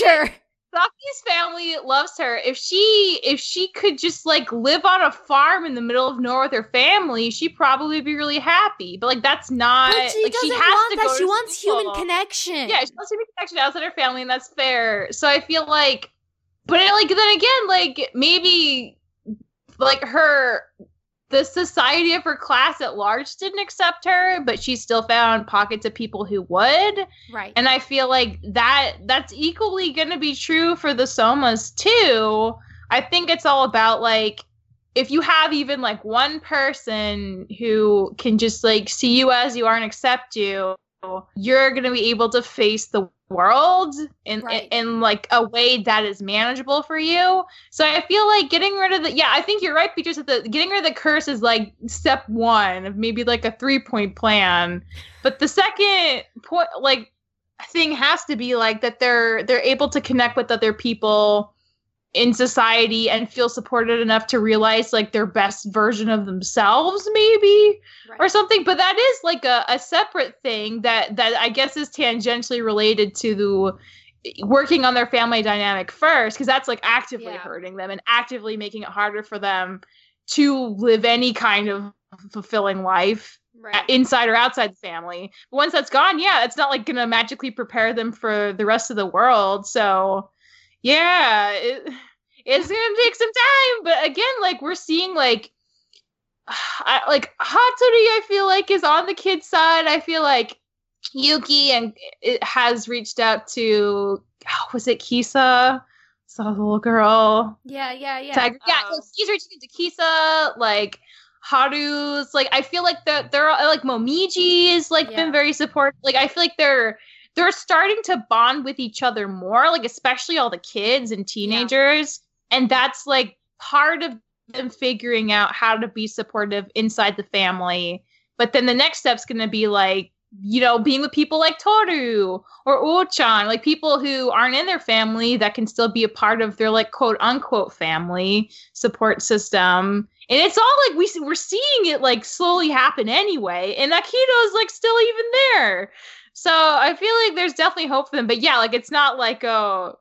S1: Nature
S3: Saki's family loves her. If she if she could just like live on a farm in the middle of nowhere with her family, she'd probably be really happy. But like that's not
S1: but she
S3: like
S1: doesn't
S3: she has
S1: want
S3: to
S1: that
S3: go
S1: she wants
S3: school.
S1: human connection
S3: Yeah, she wants human connection outside her family, and that's fair. So I feel like, but like then again, like maybe like her the society of her class at large didn't accept her, but she still found pockets of people who would.
S1: right
S3: And I feel like that that's equally going to be true for the somas too. I think it's all about like if you have even like one person who can just like see you as you are and accept you, you're going to be able to face the world in,
S1: Right.
S3: in in like a way that is manageable for you. So I feel like getting rid of the yeah, I think you're right, Beatrice. That the getting rid of the curse is like step one of maybe like a three point plan. But the second point, like thing, has to be like that they're they're able to connect with other people in society and feel supported enough to realize like their best version of themselves, maybe or something but that is like a, a separate thing that that i guess is tangentially related to the working on their family dynamic first because that's like actively
S1: Yeah.
S3: hurting them and actively making it harder for them to live any kind of fulfilling life
S1: Right.
S3: uh, inside or outside the family but once that's gone yeah it's not like gonna magically prepare them for the rest of the world so yeah it, it's gonna take some time but again like we're seeing like I, like Hatori, I feel like is on the kid's side. I feel like Yuki and it has reached out to oh, was it Kisa? So the little girl.
S1: yeah, yeah, yeah.
S3: Tiger. Yeah, um,
S2: Oh.
S3: he's reaching out to Kisa. Like Haru's. Like I feel like they're, they're like Momiji is like
S1: Yeah.
S3: been very supportive. Like I feel like they're they're starting to bond with each other more. Like especially all the kids and teenagers, and that's like part of them figuring out how to be supportive inside the family. But then the next step's going to be like, you know, being with people like Toru or Uochan, like people who aren't in their family that can still be a part of their like quote unquote family support system. And it's all like we see, we're seeing it like slowly happen anyway. And Akito's like still even there. So I feel like there's definitely hope for them. But yeah, like it's not like oh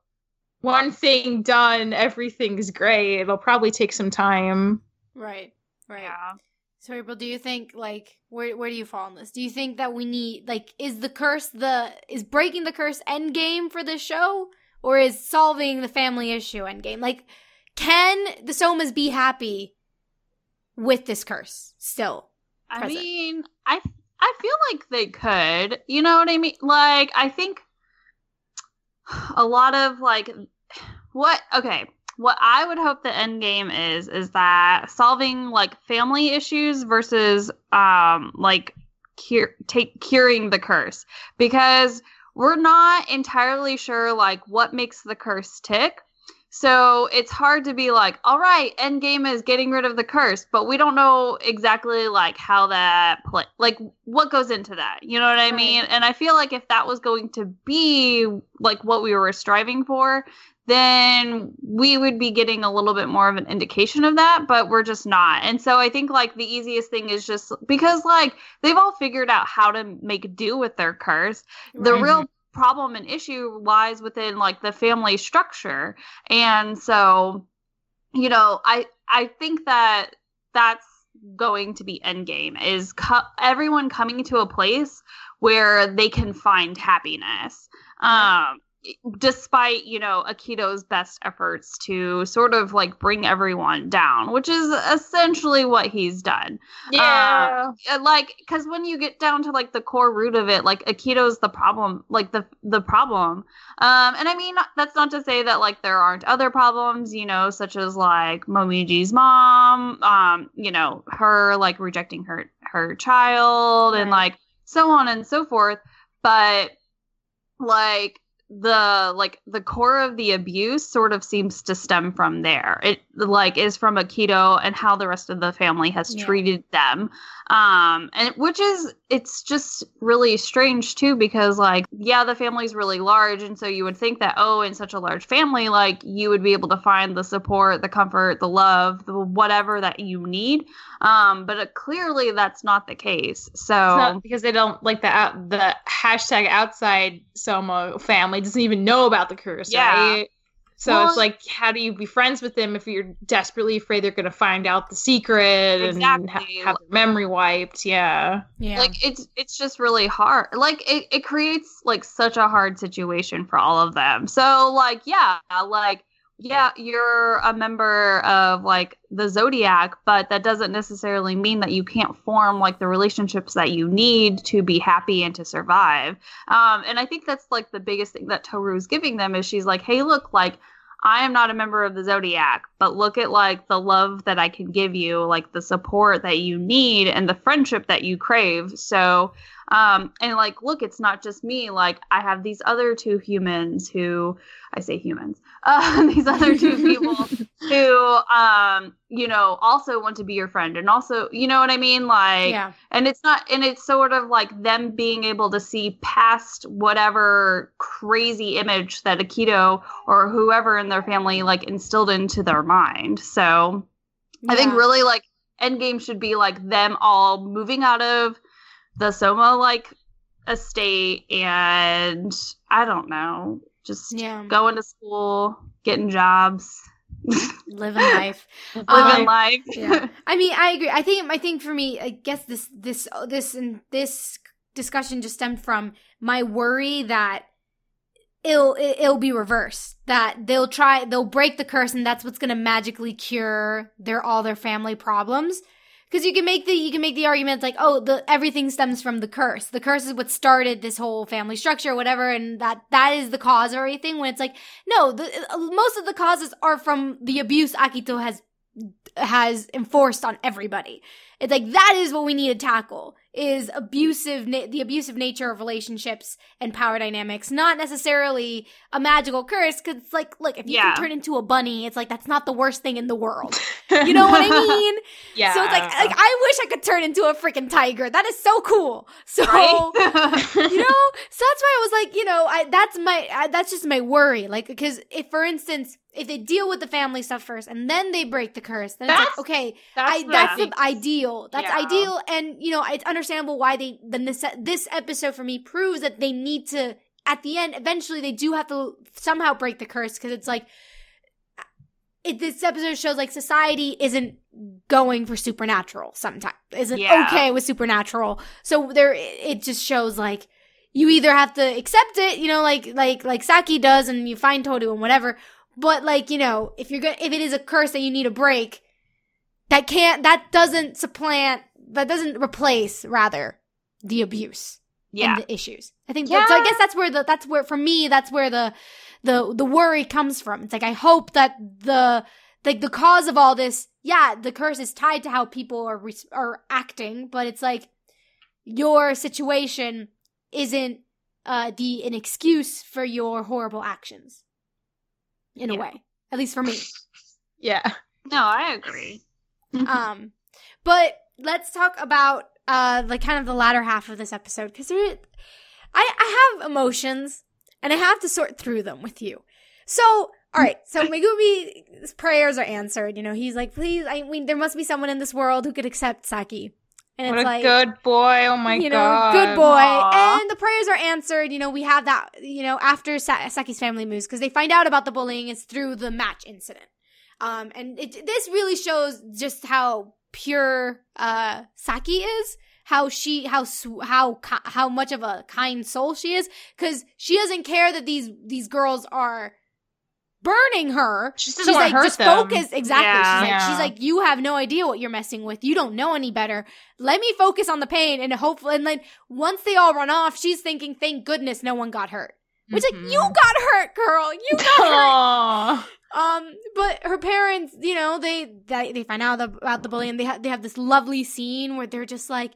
S3: one thing done, everything's great. It'll probably take some time.
S1: Right. Right.
S2: Yeah.
S1: So April, do you think like where where do you fall on this? Do you think that we need like is the curse the is breaking the curse end game for this show? Or is solving the family issue end game? Like can the Somas be happy with this curse still?
S2: I
S1: present.
S2: mean, I I feel like they could. You know what I mean? Like I think a lot of like what okay, what I would hope the end game is is that solving like family issues versus um like cure take curing the curse because we're not entirely sure like what makes the curse tick. So it's hard to be like, all right, end game is getting rid of the curse, but we don't know exactly like how that play, like what goes into that. You know what I
S1: Right.
S2: mean? And I feel like if that was going to be like what we were striving for, then we would be getting a little bit more of an indication of that, but we're just not. And so I think like the easiest thing is just because like they've all figured out how to make do with their curse the real problem and issue lies within like the family structure. And so you know i i think that that's going to be endgame is co- everyone coming to a place where they can find happiness. Um despite you know akito's best efforts to sort of like bring everyone down which is essentially what he's done.
S3: Yeah.
S2: uh, like because when you get down to like the core root of it like akito's the problem like the the problem. Um and i mean that's not to say that like there aren't other problems you know such as like momiji's mom um you know her like rejecting her her child and like so on and so forth. But like the like the core of the abuse sort of seems to stem from there. It like is from akito and how the rest of the family has
S1: Yeah.
S2: treated them. Um and which is it's just really strange too because like yeah the family's really large and so you would think that oh in such a large family like you would be able to find the support the comfort the love the whatever that you need. Um but uh, clearly that's not the case. So
S3: because they don't like the out, the hashtag outside Soma family doesn't even know about the curse,
S2: Yeah.
S3: right? So
S2: Well-
S3: it's like, how do you be friends with them if you're desperately afraid they're going to find out the secret and ha- have their memory wiped? Yeah.
S1: Yeah.
S2: like it's it's just really hard like it, it creates like such a hard situation for all of them so like yeah like yeah you're a member of like the zodiac but that doesn't necessarily mean that you can't form like the relationships that you need to be happy and to survive um and i think that's like the biggest thing that toru's giving them is she's like hey look like I am not a member of the Zodiac, but look at like the love that I can give you, like the support that you need and the friendship that you crave. So, Um, and like, look, it's not just me. Like, I have these other two humans who I say humans, uh, these other two people who, um, you know, also want to be your friend, and also, you know what I mean? Like,
S1: yeah.
S2: and it's not, and it's sort of like them being able to see past whatever crazy image that Akito or whoever in their family like instilled into their mind. So, I think really like Endgame should be like them all moving out of the Soma like estate and I don't know, just
S1: Yeah.
S2: going to school, getting jobs,
S1: living life.
S2: living
S1: Um,
S2: life.
S1: yeah. I mean, I agree. I think I think for me, I guess this this this and this discussion just stemmed from my worry that it'll it- it'll be reversed. That they'll try they'll break the curse, and that's what's going to magically cure their all their family problems. Because you can make the you can make the argument like, oh, the everything stems from the curse. The curse is what started this whole family structure, or whatever, and that that is the cause of everything. When it's like, no, the, uh, most of the causes are from the abuse Akito has has enforced on everybody. It's like that is what we need to tackle is abusive na- the abusive nature of relationships and power dynamics, not necessarily a magical curse cuz like look, if you
S2: Yeah.
S1: can turn into a bunny, it's like that's not the worst thing in the world. You know what I mean?
S3: yeah.
S1: So it's like like I wish I could turn into a freaking tiger. That is so cool. So
S2: right?
S1: you know so that's why i was like you know I, that's my I, that's just my worry like because if for instance if they deal with the family stuff first and then they break the curse then it's
S3: That's-
S1: like okay
S3: that's
S1: I, that's the ideal that's
S2: Yeah.
S1: ideal and you know it's understandable why they the nece- this episode for me proves that they need to at the end eventually they do have to somehow break the curse because it's like it, this episode shows like society isn't going for supernatural sometimes isn't
S2: Yeah.
S1: okay with supernatural so there it just shows like you either have to accept it you know like like like saki does and you find Toru and whatever but like you know if you're gonna if it is a curse that you need a break that can't that doesn't supplant that doesn't replace rather the abuse
S2: yeah.
S1: and the issues. I think that, so. I guess that's where the that's where for me that's where the the the worry comes from. It's like I hope that the like the cause of all this, yeah, the curse is tied to how people are res- are acting, but it's like your situation isn't uh the an excuse for your horrible actions. In a way, at least for me.
S3: yeah.
S2: No, I agree.
S1: um but let's talk about uh like kind of the latter half of this episode because I I have emotions and I have to sort through them with you. So all right, so Megumi's prayers are answered. You know, he's like, please, I mean, there must be someone in this world who could accept Saki. And
S3: What
S1: it's
S3: a
S1: like,
S3: good boy. Oh my
S1: you know,
S3: god.
S1: good boy.
S2: Aw.
S1: And the prayers are answered. You know, we have that, you know, after Sa- Saki's family moves because they find out about the bullying is through the match incident. Um, and it, this really shows just how pure uh Saki is, how she, how how how much of a kind soul she is, because she doesn't care that these these girls are burning her.
S3: She
S1: She's like,
S3: hurt
S1: just
S3: them.
S1: focus. Exactly.
S2: Yeah.
S1: she's like,
S3: Yeah.
S1: she's like, you have no idea what you're messing with. You don't know any better. Let me focus on the pain and hopefully, and then once they all run off, she's thinking, thank goodness no one got hurt. Which like
S3: Mhm.
S1: you got hurt, girl. You got hurt.
S3: Aw.
S1: Um, but her parents, you know, they they, they find out about the bullying. They have they have this lovely scene where they're just like,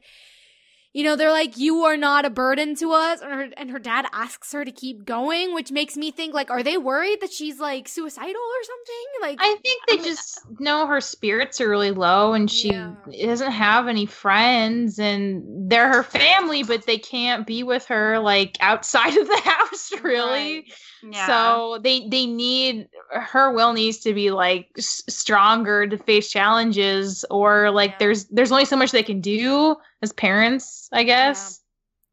S1: you know, they're like, "You are not a burden to us," and her, and her dad asks her to keep going, which makes me think like, are they worried that she's like suicidal or something? Like,
S3: I think they
S1: I mean,
S3: just know her spirits are really low and she
S1: Yeah.
S3: doesn't have any friends and they're her family, but they can't be with her like outside of the house really.
S1: Right.
S2: Yeah.
S3: So they they need her will needs to be like s- stronger to face challenges or like
S1: Yeah.
S3: there's there's only so much they can do as parents, I guess.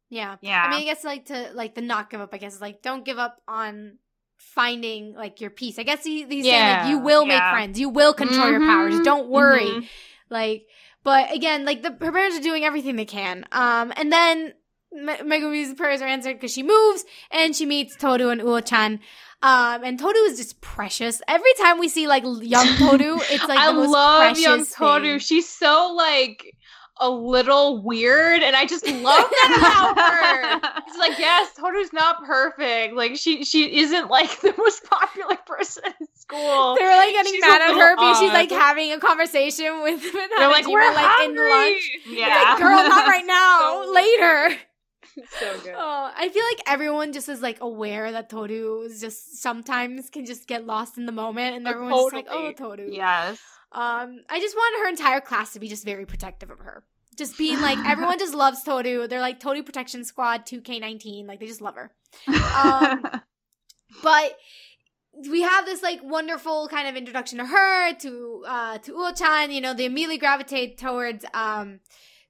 S1: yeah.
S2: yeah.
S1: I mean, I guess like to like the not give up. I guess is like don't give up on finding like your peace. I guess he, he's saying like you will make friends, you will control your powers.
S3: Mhm.
S1: Don't worry.
S2: Mhm.
S1: Like, but again, like the her parents are doing everything they can. Um, and then Me- Megumi's prayers are answered because she moves and she meets Toru and Uo-chan. Um, and Toru is just precious. Every time we see like young Toru, it's like
S3: I
S1: the most
S3: love young Toru.
S1: thing.
S3: She's so like a little weird, and I just love that about her. It's like, yes, Toru's not perfect. Like she she isn't like the most popular person in school.
S1: They're like getting
S3: She's
S1: mad at her because she's like having a conversation with, with
S3: They're like, we're
S1: like in
S3: hungry.
S1: lunch. It's
S2: Yeah.
S1: like, girl, not right now,
S3: So-
S1: later.
S3: so good.
S1: Oh, I feel like everyone just is like aware that Toru is just sometimes can just get lost in the moment, and
S3: Oh,
S1: everyone's just like, "Oh,
S3: totally.
S1: Toru."
S2: Yes.
S1: Um, I just want her entire class to be just very protective of her. Just being like, everyone just loves Toru. They're like Toru Protection Squad 2K19. Like, they just love her. Um, But we have this like wonderful kind of introduction to her, to uh to Uo-chan, you know, they immediately gravitate towards um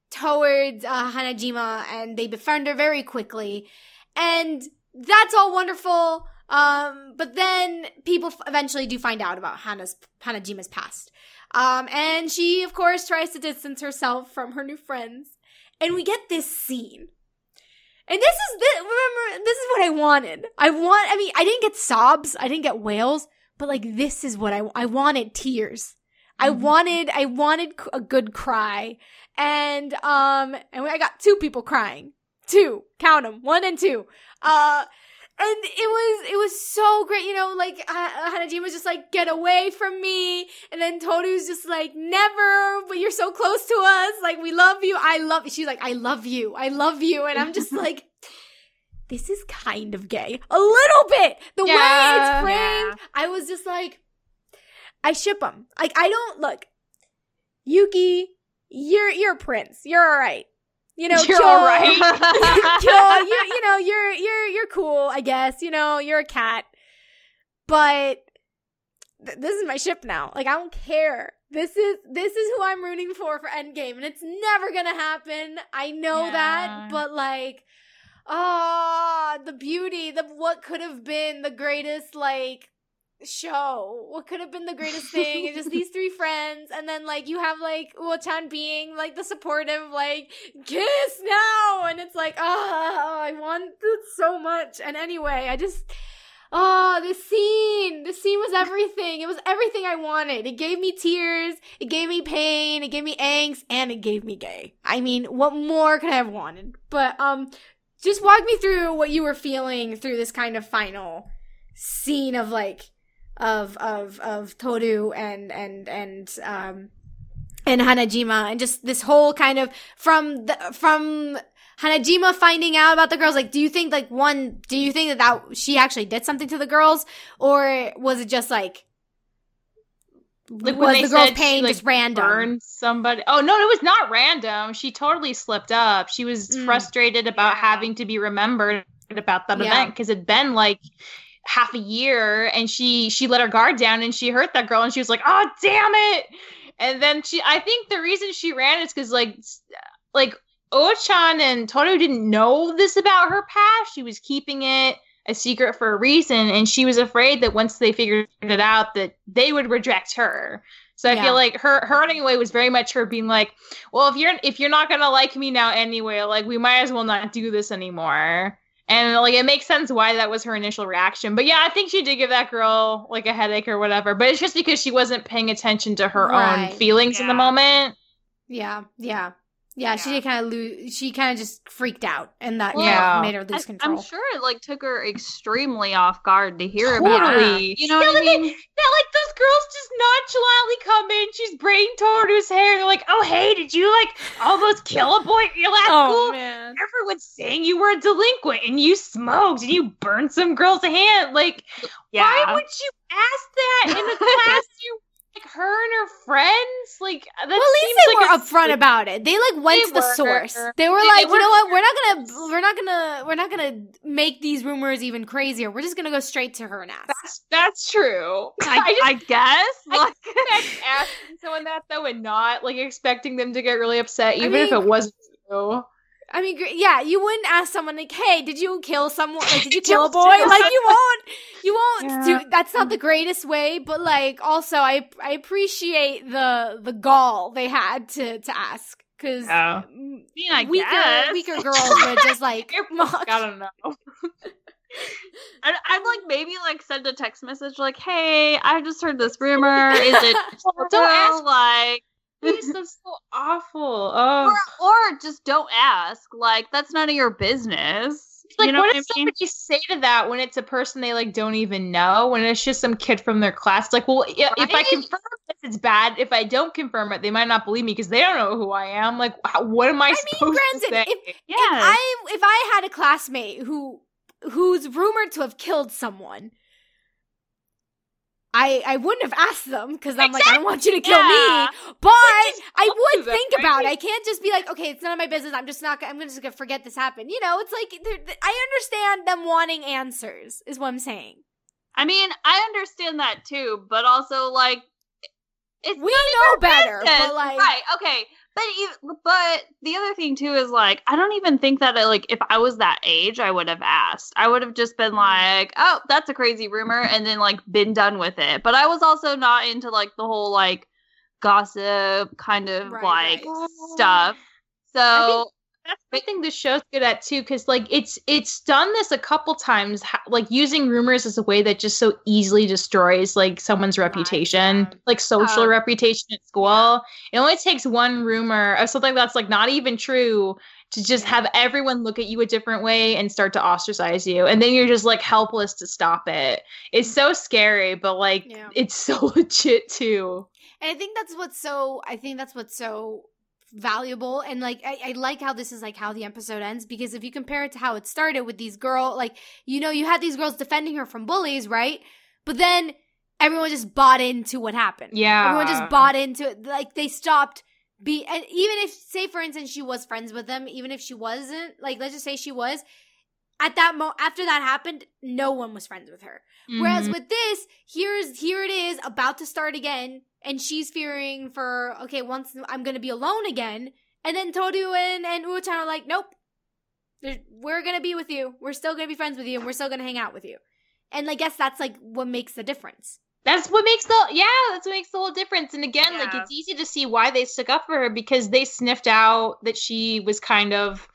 S1: towards uh, Hanajima and they befriend her very quickly. And that's all wonderful. Um, but then people f- eventually do find out about Hana's Hanajima's past. Um, and she, of course, tries to distance herself from her new friends. And we get this scene. And this is this, remember this is what I wanted. I want I mean I didn't get sobs, I didn't get wails, but like this is what I I wanted tears. I wanted I wanted a good cry. And um and I got two people crying. Two. Count them. One and two. Uh and it was it was so great, you know. Like uh, Hanajima was just like, "Get away from me," and then Toru's just like, "Never," but you're so close to us. Like we love you. I love. She's like, "I love you. I love you," and I'm just like, "This is kind of gay, a little bit." The way it's framed, I was just like, I ship them. Like I don't look, Yuki. You're you're a prince. You're all right. You know,
S3: You're all right.
S1: You you know you're you're you're cool. I guess you know you're a cat, but th- this is my ship now. Like I don't care. This is this is who I'm rooting for for Endgame, and it's never gonna happen. I know
S3: Yeah.
S1: that, but like, ah, the beauty, the what could have been the greatest like show. What could have been the greatest thing? It's just these three friends, and then like you have like Uo-chan being like the supportive, like kiss now, and it's like, oh, I want it so much. And anyway, I just. Oh, this scene. This scene was everything. It was everything I wanted. It gave me tears, it gave me pain, it gave me angst, and it gave me gay. I mean, what more could I have wanted? But um just walk me through what you were feeling through this kind of final scene of like of of of Toru and and and um and Hanajima and just this whole kind of from the from Hanajima finding out about the girls like do you think like one do you think that that she actually did something to the girls or was it just like
S3: Like when
S1: was
S3: they
S1: the girl's
S3: she,
S1: pain
S3: like,
S1: just random
S3: Burned somebody. Oh no, it was not random. She totally slipped up. She was
S1: Mm.
S3: frustrated about
S2: Yeah.
S3: having to be remembered about that
S1: Yeah.
S3: event because it'd been like half a year, and she she let her guard down and she hurt that girl, and she was like, "Oh damn it!" And then she, I think the reason she ran is because like like Uochan and Toru didn't know this about her past. She was keeping it a secret for a reason, and she was afraid that once they figured it out, that they would reject her. So I
S1: Yeah.
S3: feel like her her running away was very much her being like, "Well, if you're if you're not gonna like me now anyway, like we might as well not do this anymore." And like it makes sense why that was her initial reaction. But yeah, I think she did give that girl like a headache or whatever. But it's just because she wasn't paying attention to her
S1: Right.
S3: own feelings in the moment.
S1: yeah yeah yeah, she did kind of lose she kind of just freaked out and that
S2: Well,
S1: yeah
S3: Yeah.
S1: made her lose
S2: I,
S1: control
S2: I'm sure it like took her extremely off guard to hear about
S3: Totally.
S2: it. You know
S3: Yeah,
S2: what I mean?
S3: that like those girls just nonchalantly come in. She's braiding Toru's hair. They're like, "Oh, hey, did you like almost kill a boy at your last
S1: oh
S3: school?"
S1: man
S3: Everyone's saying you were a delinquent and you smoked and you burned some girl's hand. Like, why would you ask that in a class you like her and her friends? Like, uh, that
S1: well, at least
S3: seems
S1: they
S3: like
S1: were upfront about it. They like went
S3: They
S1: to the
S3: were.
S1: source. They were
S3: They-
S1: like,
S3: they
S1: you know what? We're not gonna, we're not gonna, we're not gonna make these rumors even crazier. We're just gonna go straight to her and ask.
S3: That's that's true.
S2: I,
S3: just
S2: I guess.
S3: I
S2: Like,
S3: asking someone that though and not like expecting them to get really upset, even if
S1: mean-
S3: it wasn't true.
S1: I mean, yeah, you wouldn't ask someone like, "Hey, did you kill someone? Like, did you kill a boy?" Like, you won't, you won't
S3: Yeah.
S1: do. That's not the greatest way, but like, also, I I appreciate the the gall they had to to ask because
S3: Yeah.
S2: I mean, I
S1: weaker
S2: guess.
S1: weaker girls would just like mock.
S3: I don't know.
S2: I'd, I'd like maybe like send a text message like, "Hey, I just heard this rumor. Is it
S3: Don't
S2: true?"
S3: ask-
S2: like?"
S3: Please, that's so awful. Oh.
S2: Or, or just don't ask. Like that's none of your business.
S3: Like,
S2: you know
S3: what
S2: what,
S3: does
S2: I mean?
S3: somebody say to that when it's a person they like don't even know? When it's just some kid from their class? Like, well, yeah, if I confirm this, it's bad if I don't confirm it. They might not believe me because they don't know who I am. Like, how, what am I,
S1: I mean, granted,
S3: to say?
S1: if-
S2: Yeah.
S1: If I if I had a classmate who who's rumored to have killed someone, I I wouldn't have asked them because I'm like I don't want you to kill
S2: Yeah.
S1: me, but I would think about it. I can't just be like, okay, it's none of my business. I'm just not. gonna- I'm just gonna forget this happened. You know, it's like I understand them wanting answers. Is what I'm saying.
S2: I mean, I understand that too, but also like it's
S1: We know better,
S2: business.
S1: but like,
S2: right, okay. But but the other thing too is like I don't even think that like if I was that age I would have asked. I would have just been mm-hmm. like, "Oh, that's a crazy rumor," and then like been done with it. But I was also not into like the whole like gossip kind of
S1: Right,
S2: like
S1: right.
S2: stuff. So
S3: That's one thing the show's good at too, because like it's it's done this a couple times, like using rumors as a way that just so easily destroys like someone's oh reputation,
S1: yeah.
S3: like social
S2: Oh.
S3: reputation at school. It only takes one rumor of something that's like not even true to just
S1: Yeah.
S3: have everyone look at you a different way and start to ostracize you, and then you're just like helpless to stop it. It's so scary, but like
S1: Yeah.
S3: it's so legit too.
S1: And I think that's what's so I think that's what's so valuable. And like I, I like how this is like how the episode ends because if you compare it to how it started with these girl like you know you had these girls defending her from bullies right? But then everyone just bought into what happened.
S3: Yeah,
S1: everyone just bought into it. Like they stopped be and even if say for instance she was friends with them even if she wasn't like let's just say she was at that mo after that happened no one was friends with her. Whereas
S3: Mhm.
S1: with this, here's here it is about to start again, and she's fearing for okay, once I'm gonna be alone again, and then Toru and and Uo-chan are like, nope, we're gonna be with you, we're still gonna be friends with you, and we're still gonna hang out with you, and I guess that's like what makes the difference.
S3: That's what makes the yeah, that's what makes the whole difference. And again, like it's easy to see why they stuck up for her because they sniffed out that she was kind of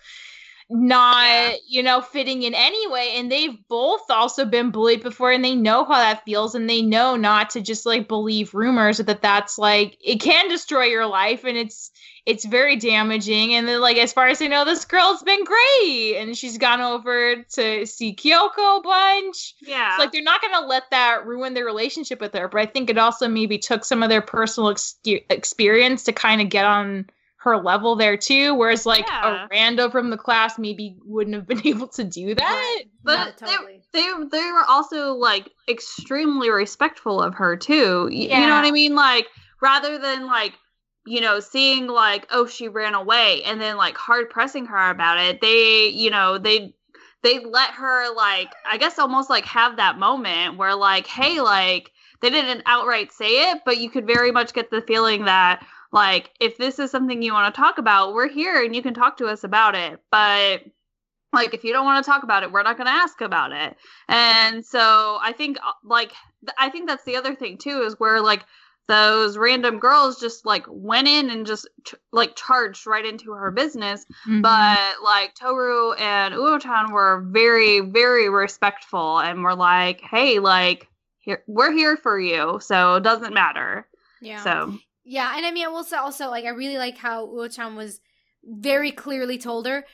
S3: not,
S2: Yeah.
S3: you know, fitting in anyway. And they've both also been bullied before and they know how that feels and they know not to just like believe rumors that that's like it can destroy your life and it's it's very damaging. And then like as far as I know, this girl's been great and she's gone over to see Kyoko a bunch.
S2: yeah.
S3: It's like they're not going to let that ruin their relationship with her. But I think it also maybe took some of their personal ex- experience to kind of get on her level there too. Whereas like
S2: Yeah.
S3: a rando from the class maybe wouldn't have been able to do that.
S2: But
S1: No,
S2: they-
S1: totally.
S2: they they were also like extremely respectful of her too. Y- You know what I mean? Like rather than like you know seeing like oh she ran away and then like hard pressing her about it, they you know they they let her like I guess almost like have that moment where like hey like they didn't outright say it, but you could very much get the feeling that like if this is something you want to talk about, we're here and you can talk to us about it. But like if you don't want to talk about it we're not going to ask about it and so i think uh, like th- i think that's the other thing too is where like those random girls just like went in and just ch- like charged right into her business
S3: Mm-hmm.
S2: but like toru and uochan were very very respectful and were like hey like here we're here for you so it doesn't matter
S1: Yeah.
S2: so
S1: Yeah, and I mean, I will say also, like, I really like how Uo-chan was very clearly told her,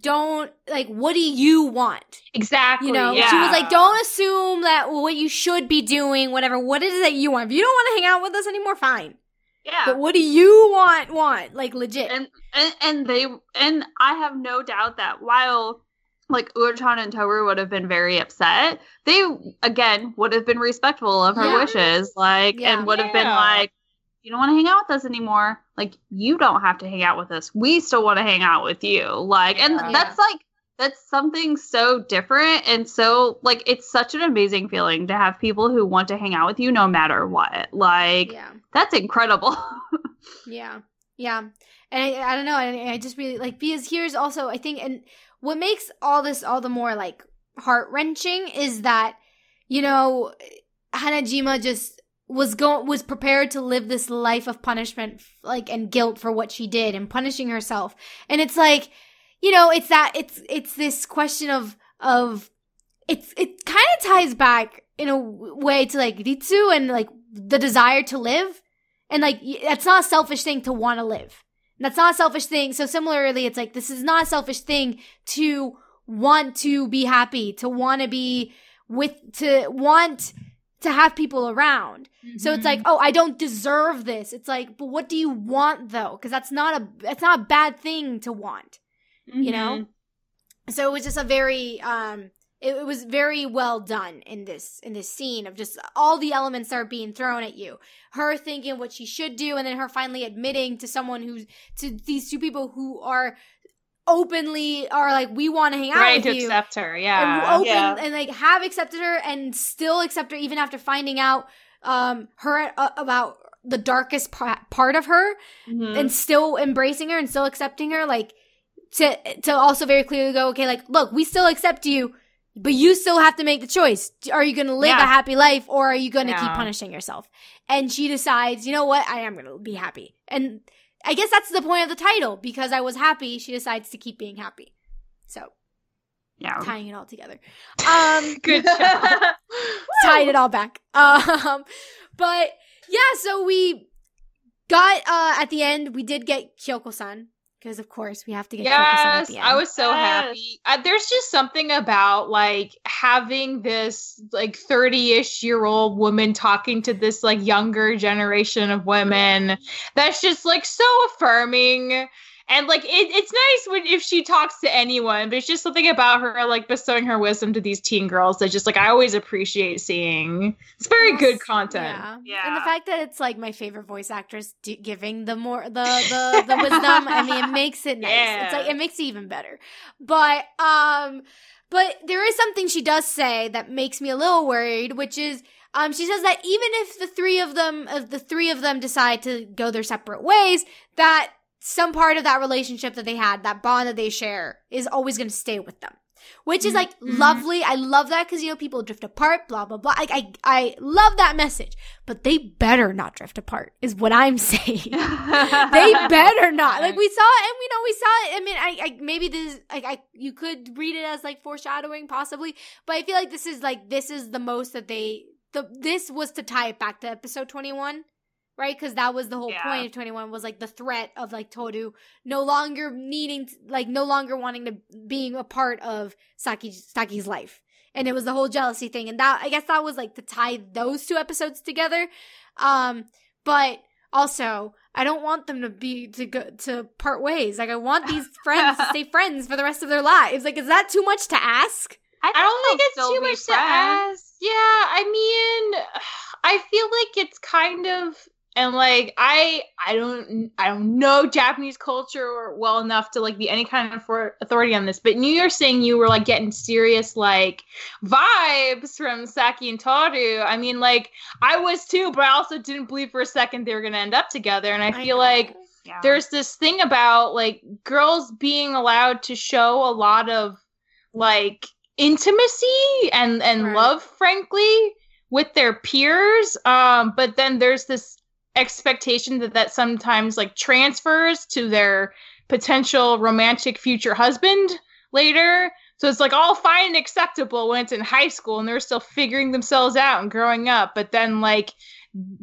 S1: don't, like, what do you want?
S3: exactly.
S1: You know,
S3: yeah.
S1: she was like, don't assume that what you should be doing, whatever, what is it that you want? If you don't want to hang out with us anymore, fine.
S2: yeah
S1: But what do you want, want? Like, legit.
S2: and and and they and I have no doubt that while like Uochan and Toru would have been very upset, they again would have been respectful of her
S1: Yeah.
S2: wishes, like
S1: Yeah.
S2: and would have been like, you don't want to hang out with us anymore. Like you don't have to hang out with us. We still want to hang out with you. Like, and
S3: Yeah.
S2: that's like that's something so different and so like it's such an amazing feeling to have people who want to hang out with you no matter what. Like
S1: yeah.
S2: that's incredible.
S1: Yeah, yeah, and I, I don't know. I, I just really like because here's also I think, and what makes all this all the more like heart wrenching is that you know Hanajima just was going was prepared to live this life of punishment like and guilt for what she did and punishing herself, and it's like you know it's that it's it's this question of of it's it kind of ties back in a way to like Ritsu and like the desire to live and like that's not a selfish thing to want to live. That's not a selfish thing. So similarly, it's like this is not a selfish thing to want to be happy, to want to be with, to want to have people around. So it's like, oh, I don't deserve this. It's like, but what do you want though? Because that's not a that's not a bad thing to want, you know. So it was just a very um, it, it was very well done in this in this scene of just all the elements that are being thrown at you. Her thinking what she should do, and then her finally admitting to someone who's to these two people who are openly are like, we want to hang out
S3: Right
S1: with
S3: to
S1: you
S3: accept her,
S1: and
S3: yeah.
S1: open
S2: Yeah.
S1: and like have accepted her and still accept her even after finding out um her uh, about the darkest pa- part of her
S3: Mhm.
S1: and still embracing her and still accepting her like to to also very clearly go okay like look we still accept you but you still have to make the choice are you going to live
S3: Yeah.
S1: a happy life or are you going to keep punishing yourself and she decides you know what i am going to be happy and i guess that's the point of the title because i was happy she decides to keep being happy so
S2: Yeah.
S1: tying it all together um
S3: Good job.
S1: tied it all back. Um, but yeah, so we got uh at the end we did get Kyoko-san because of course we have to get Kyoko-san at
S3: Yes,
S1: the end.
S3: I was so
S2: Yes.
S3: happy. Uh, there's just something about like having this like 30-ish year old woman talking to this like younger generation of women. That's just like so affirming. And like it, it's nice when if she talks to anyone, but it's just something about her like bestowing her wisdom to these teen girls that just like I always appreciate seeing. It's very good content.
S1: Yeah.
S2: Yeah.
S1: and the fact that it's like my favorite voice actress do- giving the more the the the wisdom. I mean, it makes it nice. It's like
S3: Yeah.
S1: it makes it even better. But um, but there is something she does say that makes me a little worried, which is. Um, she says that even if the three of them, if the three of them decide to go their separate ways, that some part of that relationship that they had, that bond that they share, is always going to stay with them. Which is like
S3: Mhm.
S1: lovely. I love that because you know people drift apart, blah blah blah. I, I I love that message, but they better not drift apart. Is what I'm saying. they better not. Like we saw it, and we know we saw it. I mean, I, I maybe this, like, I you could read it as like foreshadowing, possibly, but I feel like this is like this is the most that they the this was to tie it back to episode twenty one, right? Because that was the whole
S2: Yeah.
S1: point of twenty one was like the threat of like Toru no longer needing, to, like, no longer wanting to being a part of Saki Saki's life. And it was the whole jealousy thing, and that I guess that was like to tie those two episodes together. Um, but also I don't want them to be to go to part ways. Like I want these friends to stay friends for the rest of their lives. Like is that too much to ask?
S3: I don't think
S2: they'll
S3: it's too
S2: be
S3: much to ask. Yeah, I mean, I feel like it's kind of and like I I don't I don't know Japanese culture well enough to like be any kind of for authority on this. But New Year saying you were like getting serious like vibes from Saki and Toru. I mean, like I was too, but I also didn't believe for a second they were gonna end up together. And I feel
S1: know.
S3: like
S2: Yeah.
S3: there's this thing about like girls being allowed to show a lot of like intimacy and and
S1: Right.
S3: love frankly with their peers um but then there's this expectation that that sometimes like transfers to their potential romantic future husband later. So it's like all fine and acceptable when it's in high school and they're still figuring themselves out and growing up but then like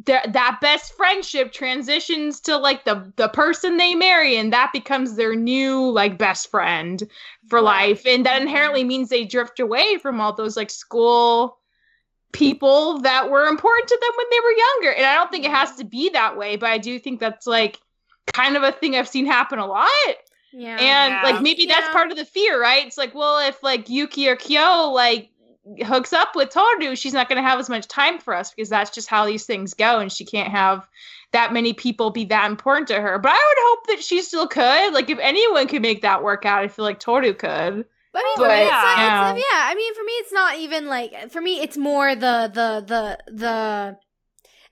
S3: th- that best friendship transitions to like the the person they marry and that becomes their new like best friend for life. And that mm-hmm. inherently means they drift away from all those like school people that were important to them when they were younger. And i don't think it has to be that way but i do think that's like kind of a thing i've seen happen a lot.
S1: Yeah.
S3: and
S2: Yeah.
S3: like maybe that's part of the fear right? It's like well if like yuki or kyo like hooks up with toru she's not going to have as much time for us because that's just how these things go and she can't have that many people be that important to her. But i would hope that she still could. Like if anyone could make that work out i feel like toru could
S1: But I mean,
S3: But,
S1: for me, it's not,
S3: yeah.
S1: it's, yeah. I mean, for me, it's not even like. For me, it's more the the the the.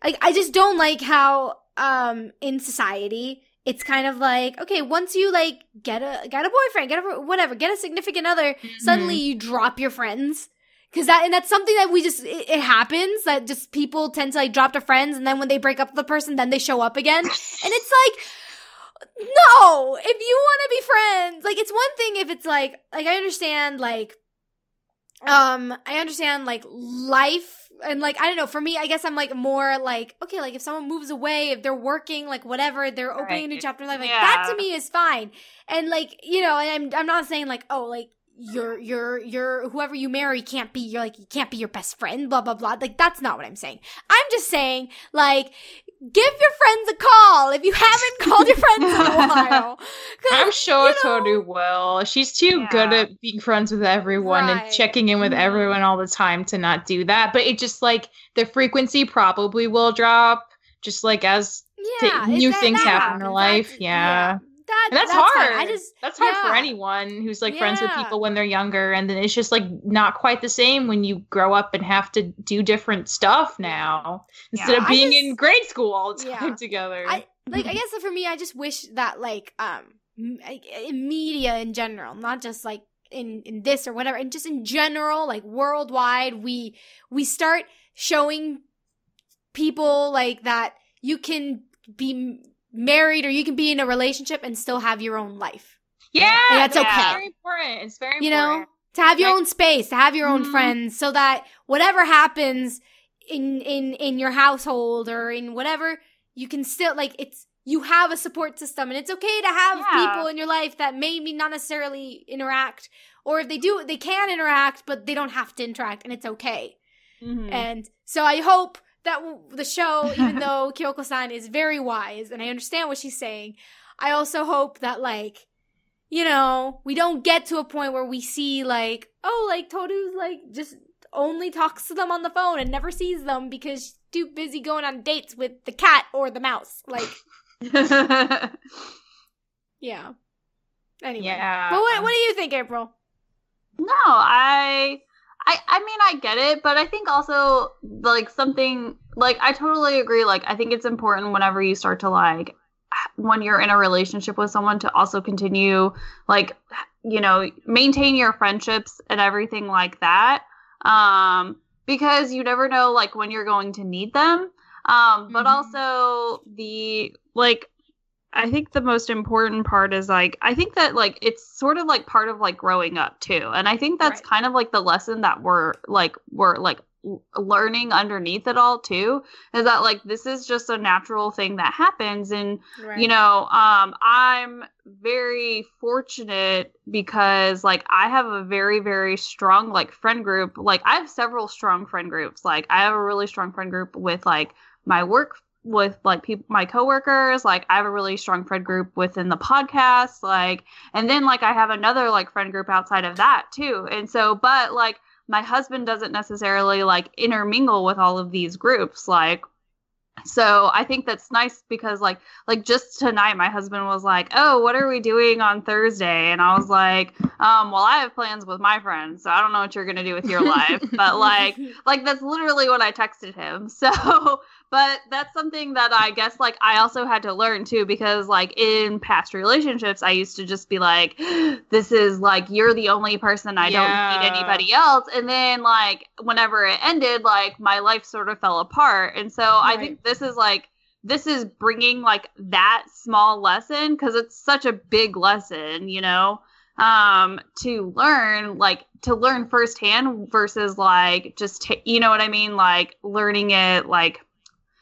S1: Like, I just don't like how um in society it's kind of like okay, once you like get a get a boyfriend, get a whatever, get a significant other, suddenly you drop your friends. Cause that and that's something that we just it, it happens that just people tend to like drop their friends and then when they break up with the person then they show up again and it's like no if you want to be friends like it's one thing if it's like like i understand like um i understand like life and like i don't know for me i guess i'm like more like okay like if someone moves away if they're working like whatever they're opening a new chapter in life like that to me is fine. And like you know and i'm i'm not saying like oh like your your your whoever you marry can't be your like you can't be your best friend blah blah blah. Like that's not what i'm saying. I'm just saying like give your friends a call if you haven't called your friends in a while
S3: I'm sure
S1: you know-
S3: Toru will. She's too
S2: Yeah.
S3: good at being friends with everyone
S1: Right.
S3: and checking in with
S2: Mhm.
S3: everyone all the time to not do that. But it just like the frequency probably will drop, just like as
S1: yeah if
S3: new things happen in
S1: happens,
S3: life,
S1: that's-
S3: yeah.
S1: That,
S3: that's,
S1: fine.
S3: hard.
S1: i just
S3: that's hard for anyone who's like friends with people when they're younger, and then it's just like not quite the same when you grow up and have to do different stuff now instead of being
S1: just-
S3: in grade school all the time
S1: Yeah.
S3: together.
S1: I like I guess for me I just wish that like um in media in general, not just like in in this or whatever, and just in general like worldwide we we start showing people like that you can be married or you can be in a relationship and still have your own life.
S3: yeah,
S1: that's
S2: okay.
S3: It's very important. It's very
S1: You know, to have your own space, to have your own
S3: Mhm.
S1: friends so that whatever happens in in in your household or in whatever, you can still like it's you have a support system and it's okay to have
S2: Yeah.
S1: people in your life that maybe not necessarily interact or if they do they can interact but they don't have to interact and it's okay.
S2: Mhm.
S1: And so I hope that the show, even though Kyoko-san is very wise and I understand what she's saying, I also hope that like, you know, we don't get to a point where we see like, oh, like Toru's like just only talks to them on the phone and never sees them because she's too busy going on dates with the cat or the mouse. Like, yeah. Anyway.
S3: Yeah.
S1: But what um what do you think, April?
S2: No, I I I mean I get it, but I think also like something like I totally agree like I think it's important whenever you start to like when you're in a relationship with someone to also continue like you know maintain your friendships and everything like that um because you never know like when you're going to need them um but
S3: Mhm.
S2: also the like I think the most important part is like I think that like it's sort of like part of like growing up too. And I think that's
S1: Right.
S2: kind of like the lesson that we're like we're like learning underneath it all too is that like this is just a natural thing that happens and
S1: Right.
S2: you know um i'm very fortunate because like i have a very very strong like friend group like i have several strong friend groups like i have a really strong friend group with like my work with like people my coworkers like i have a really strong friend group within the podcast like and then like i have another like friend group outside of that too and so but like my husband doesn't necessarily like intermingle with all of these groups like so i think that's nice because like like just tonight my husband was like oh what are we doing on thursday? And i was like um well i have plans with my friends so i don't know what you're gonna do with your life but like like that's literally what i texted him so but that's something that i guess like i also had to learn too because like in past relationships i used to just be like this is like you're the only person i don't need anybody else. And then like whenever it ended like my life sort of fell apart. And so i think this is like this is bringing like that small lesson because it's such a big lesson you know um to learn like to learn firsthand versus like just ta- you know what i mean? Like learning it like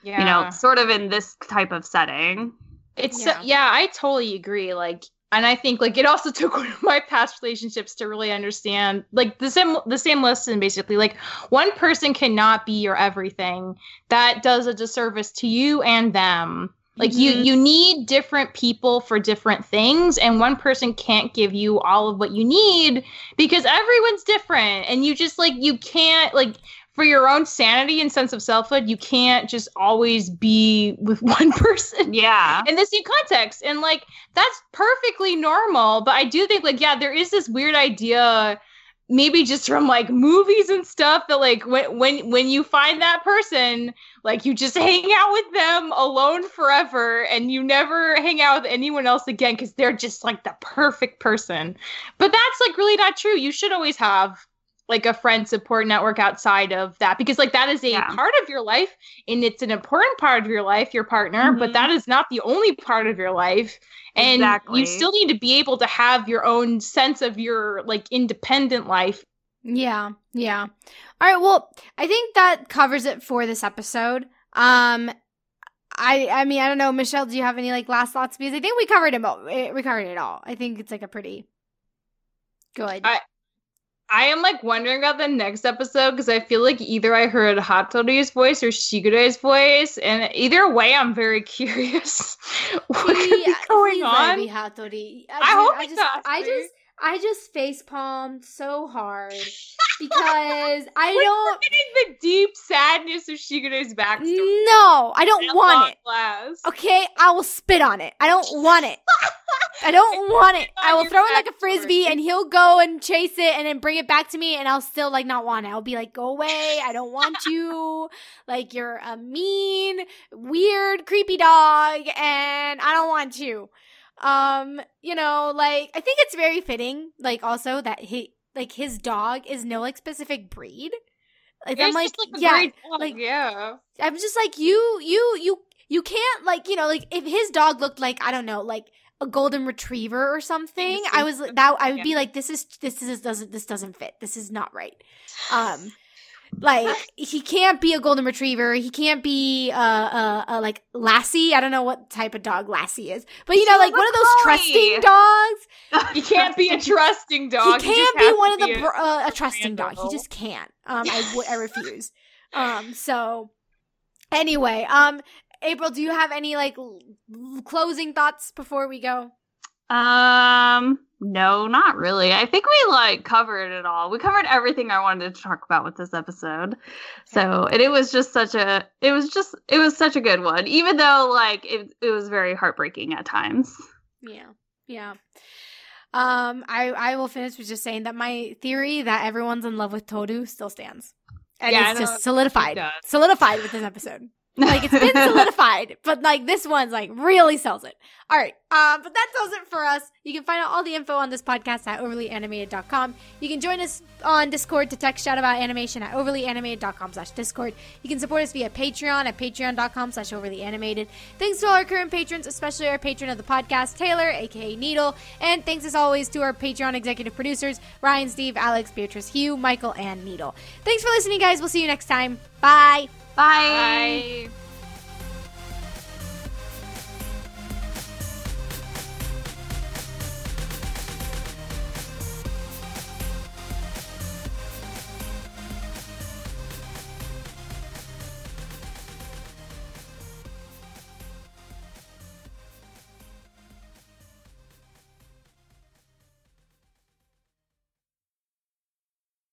S3: yeah.
S2: you know sort of in this type of setting
S3: It's
S1: Yeah.
S3: yeah. I totally agree. Like, and I think like it also took one of my past relationships to really understand like the same the same lesson basically. Like, one person cannot be your everything. That does a disservice to you and them. Like you
S2: Mhm.
S3: you need different people for different things and one person can't give you all of what you need because everyone's different and you just like you can't like for your own sanity and sense of selfhood you can't just always be with one person.
S2: Yeah.
S3: In the same context. And like that's perfectly normal. But i do think like yeah there is this weird idea maybe just from like movies and stuff that like when when when you find that person like you just hang out with them alone forever and you never hang out with anyone else again because they're just like the perfect person. But that's like really not true. You should always have like a friend support network outside of that because like that is a
S2: Yeah.
S3: part of your life and it's an important part of your life your partner but
S2: Mhm.
S3: that is not the only part of your life and
S2: Exactly.
S3: you still need to be able to have your own sense of your like independent life
S1: Yeah, yeah. All right, well, I think that covers it for this episode. Um I I mean, I don't know, Michelle, do you have any like last thoughts because I think we covered it all. eh, We covered it all. I think it's like a pretty good.
S3: I- I am like wondering about the next episode because I feel like either I heard Hatori's voice or Shigure's voice, and either way, I'm very curious what could be going
S1: please let it
S3: on.
S1: Hatori.
S3: I
S1: dude,
S3: hope
S1: I just, I just, I just face palmed so hard because I don't.
S3: Getting the deep sadness of Shigure's backstory.
S1: No, I don't want it. Okay, I will spit on it. I don't want it. I don't want it. I will throw it like a frisbee and he'll go and chase it and then bring it back to me and I'll still like not want it. I'll be like, go away. I don't want you. Like you're a mean, weird, creepy dog and I don't want you. Um, you know, like I think it's very fitting, like also that he like his dog is no like specific breed. Like I'm like,
S3: a
S1: yeah,
S3: dog,
S1: like-
S3: yeah.
S1: I'm just like you, you, you, you can't like you know like if his dog looked like I don't know like a golden retriever or something. I was like that. I would be like, this is this is this doesn't this doesn't fit. This is not right. Um, like he can't be a golden retriever. He can't be uh uh, uh like Lassie. I don't know what type of dog Lassie is, but you know like one of those trusting dogs.
S3: He can't be a trusting dog.
S1: he
S3: just
S1: can't be one of the
S3: a-
S1: br- uh, a trusting dog. He just can't. Um, I w- I refuse. Um, so anyway, um, April, do you have any like l- l- closing thoughts before we go?
S2: Um, no, not really. I think we like covered it all. We covered everything I wanted to talk about with this episode. So, and it was just such a it was just it was such a good one, even though like it it was very heartbreaking at times.
S1: Yeah, yeah. Um, I I will finish with just saying that my theory that everyone's in love with Toru still stands, and
S3: Yeah,
S1: it's just solidified, solidified with this episode. Like it's been solidified, but like this one's like really sells it. All right. Um, but that does it for us. You can find out all the info on this podcast at overlyanimated.com. You can join us on Discord to text chat about animation at overlyanimated.com slash Discord. You can support us via Patreon at patreon.com slash overlyanimated. Thanks to all our current patrons, especially our patron of the podcast, Taylor, aka Needle. And thanks as always to our Patreon executive producers, Ryan, Steve, Alex, Beatrice, Hugh, Michael, and Needle. Thanks for listening, guys. We'll see you next time. Bye.
S2: Bye.
S3: Bye.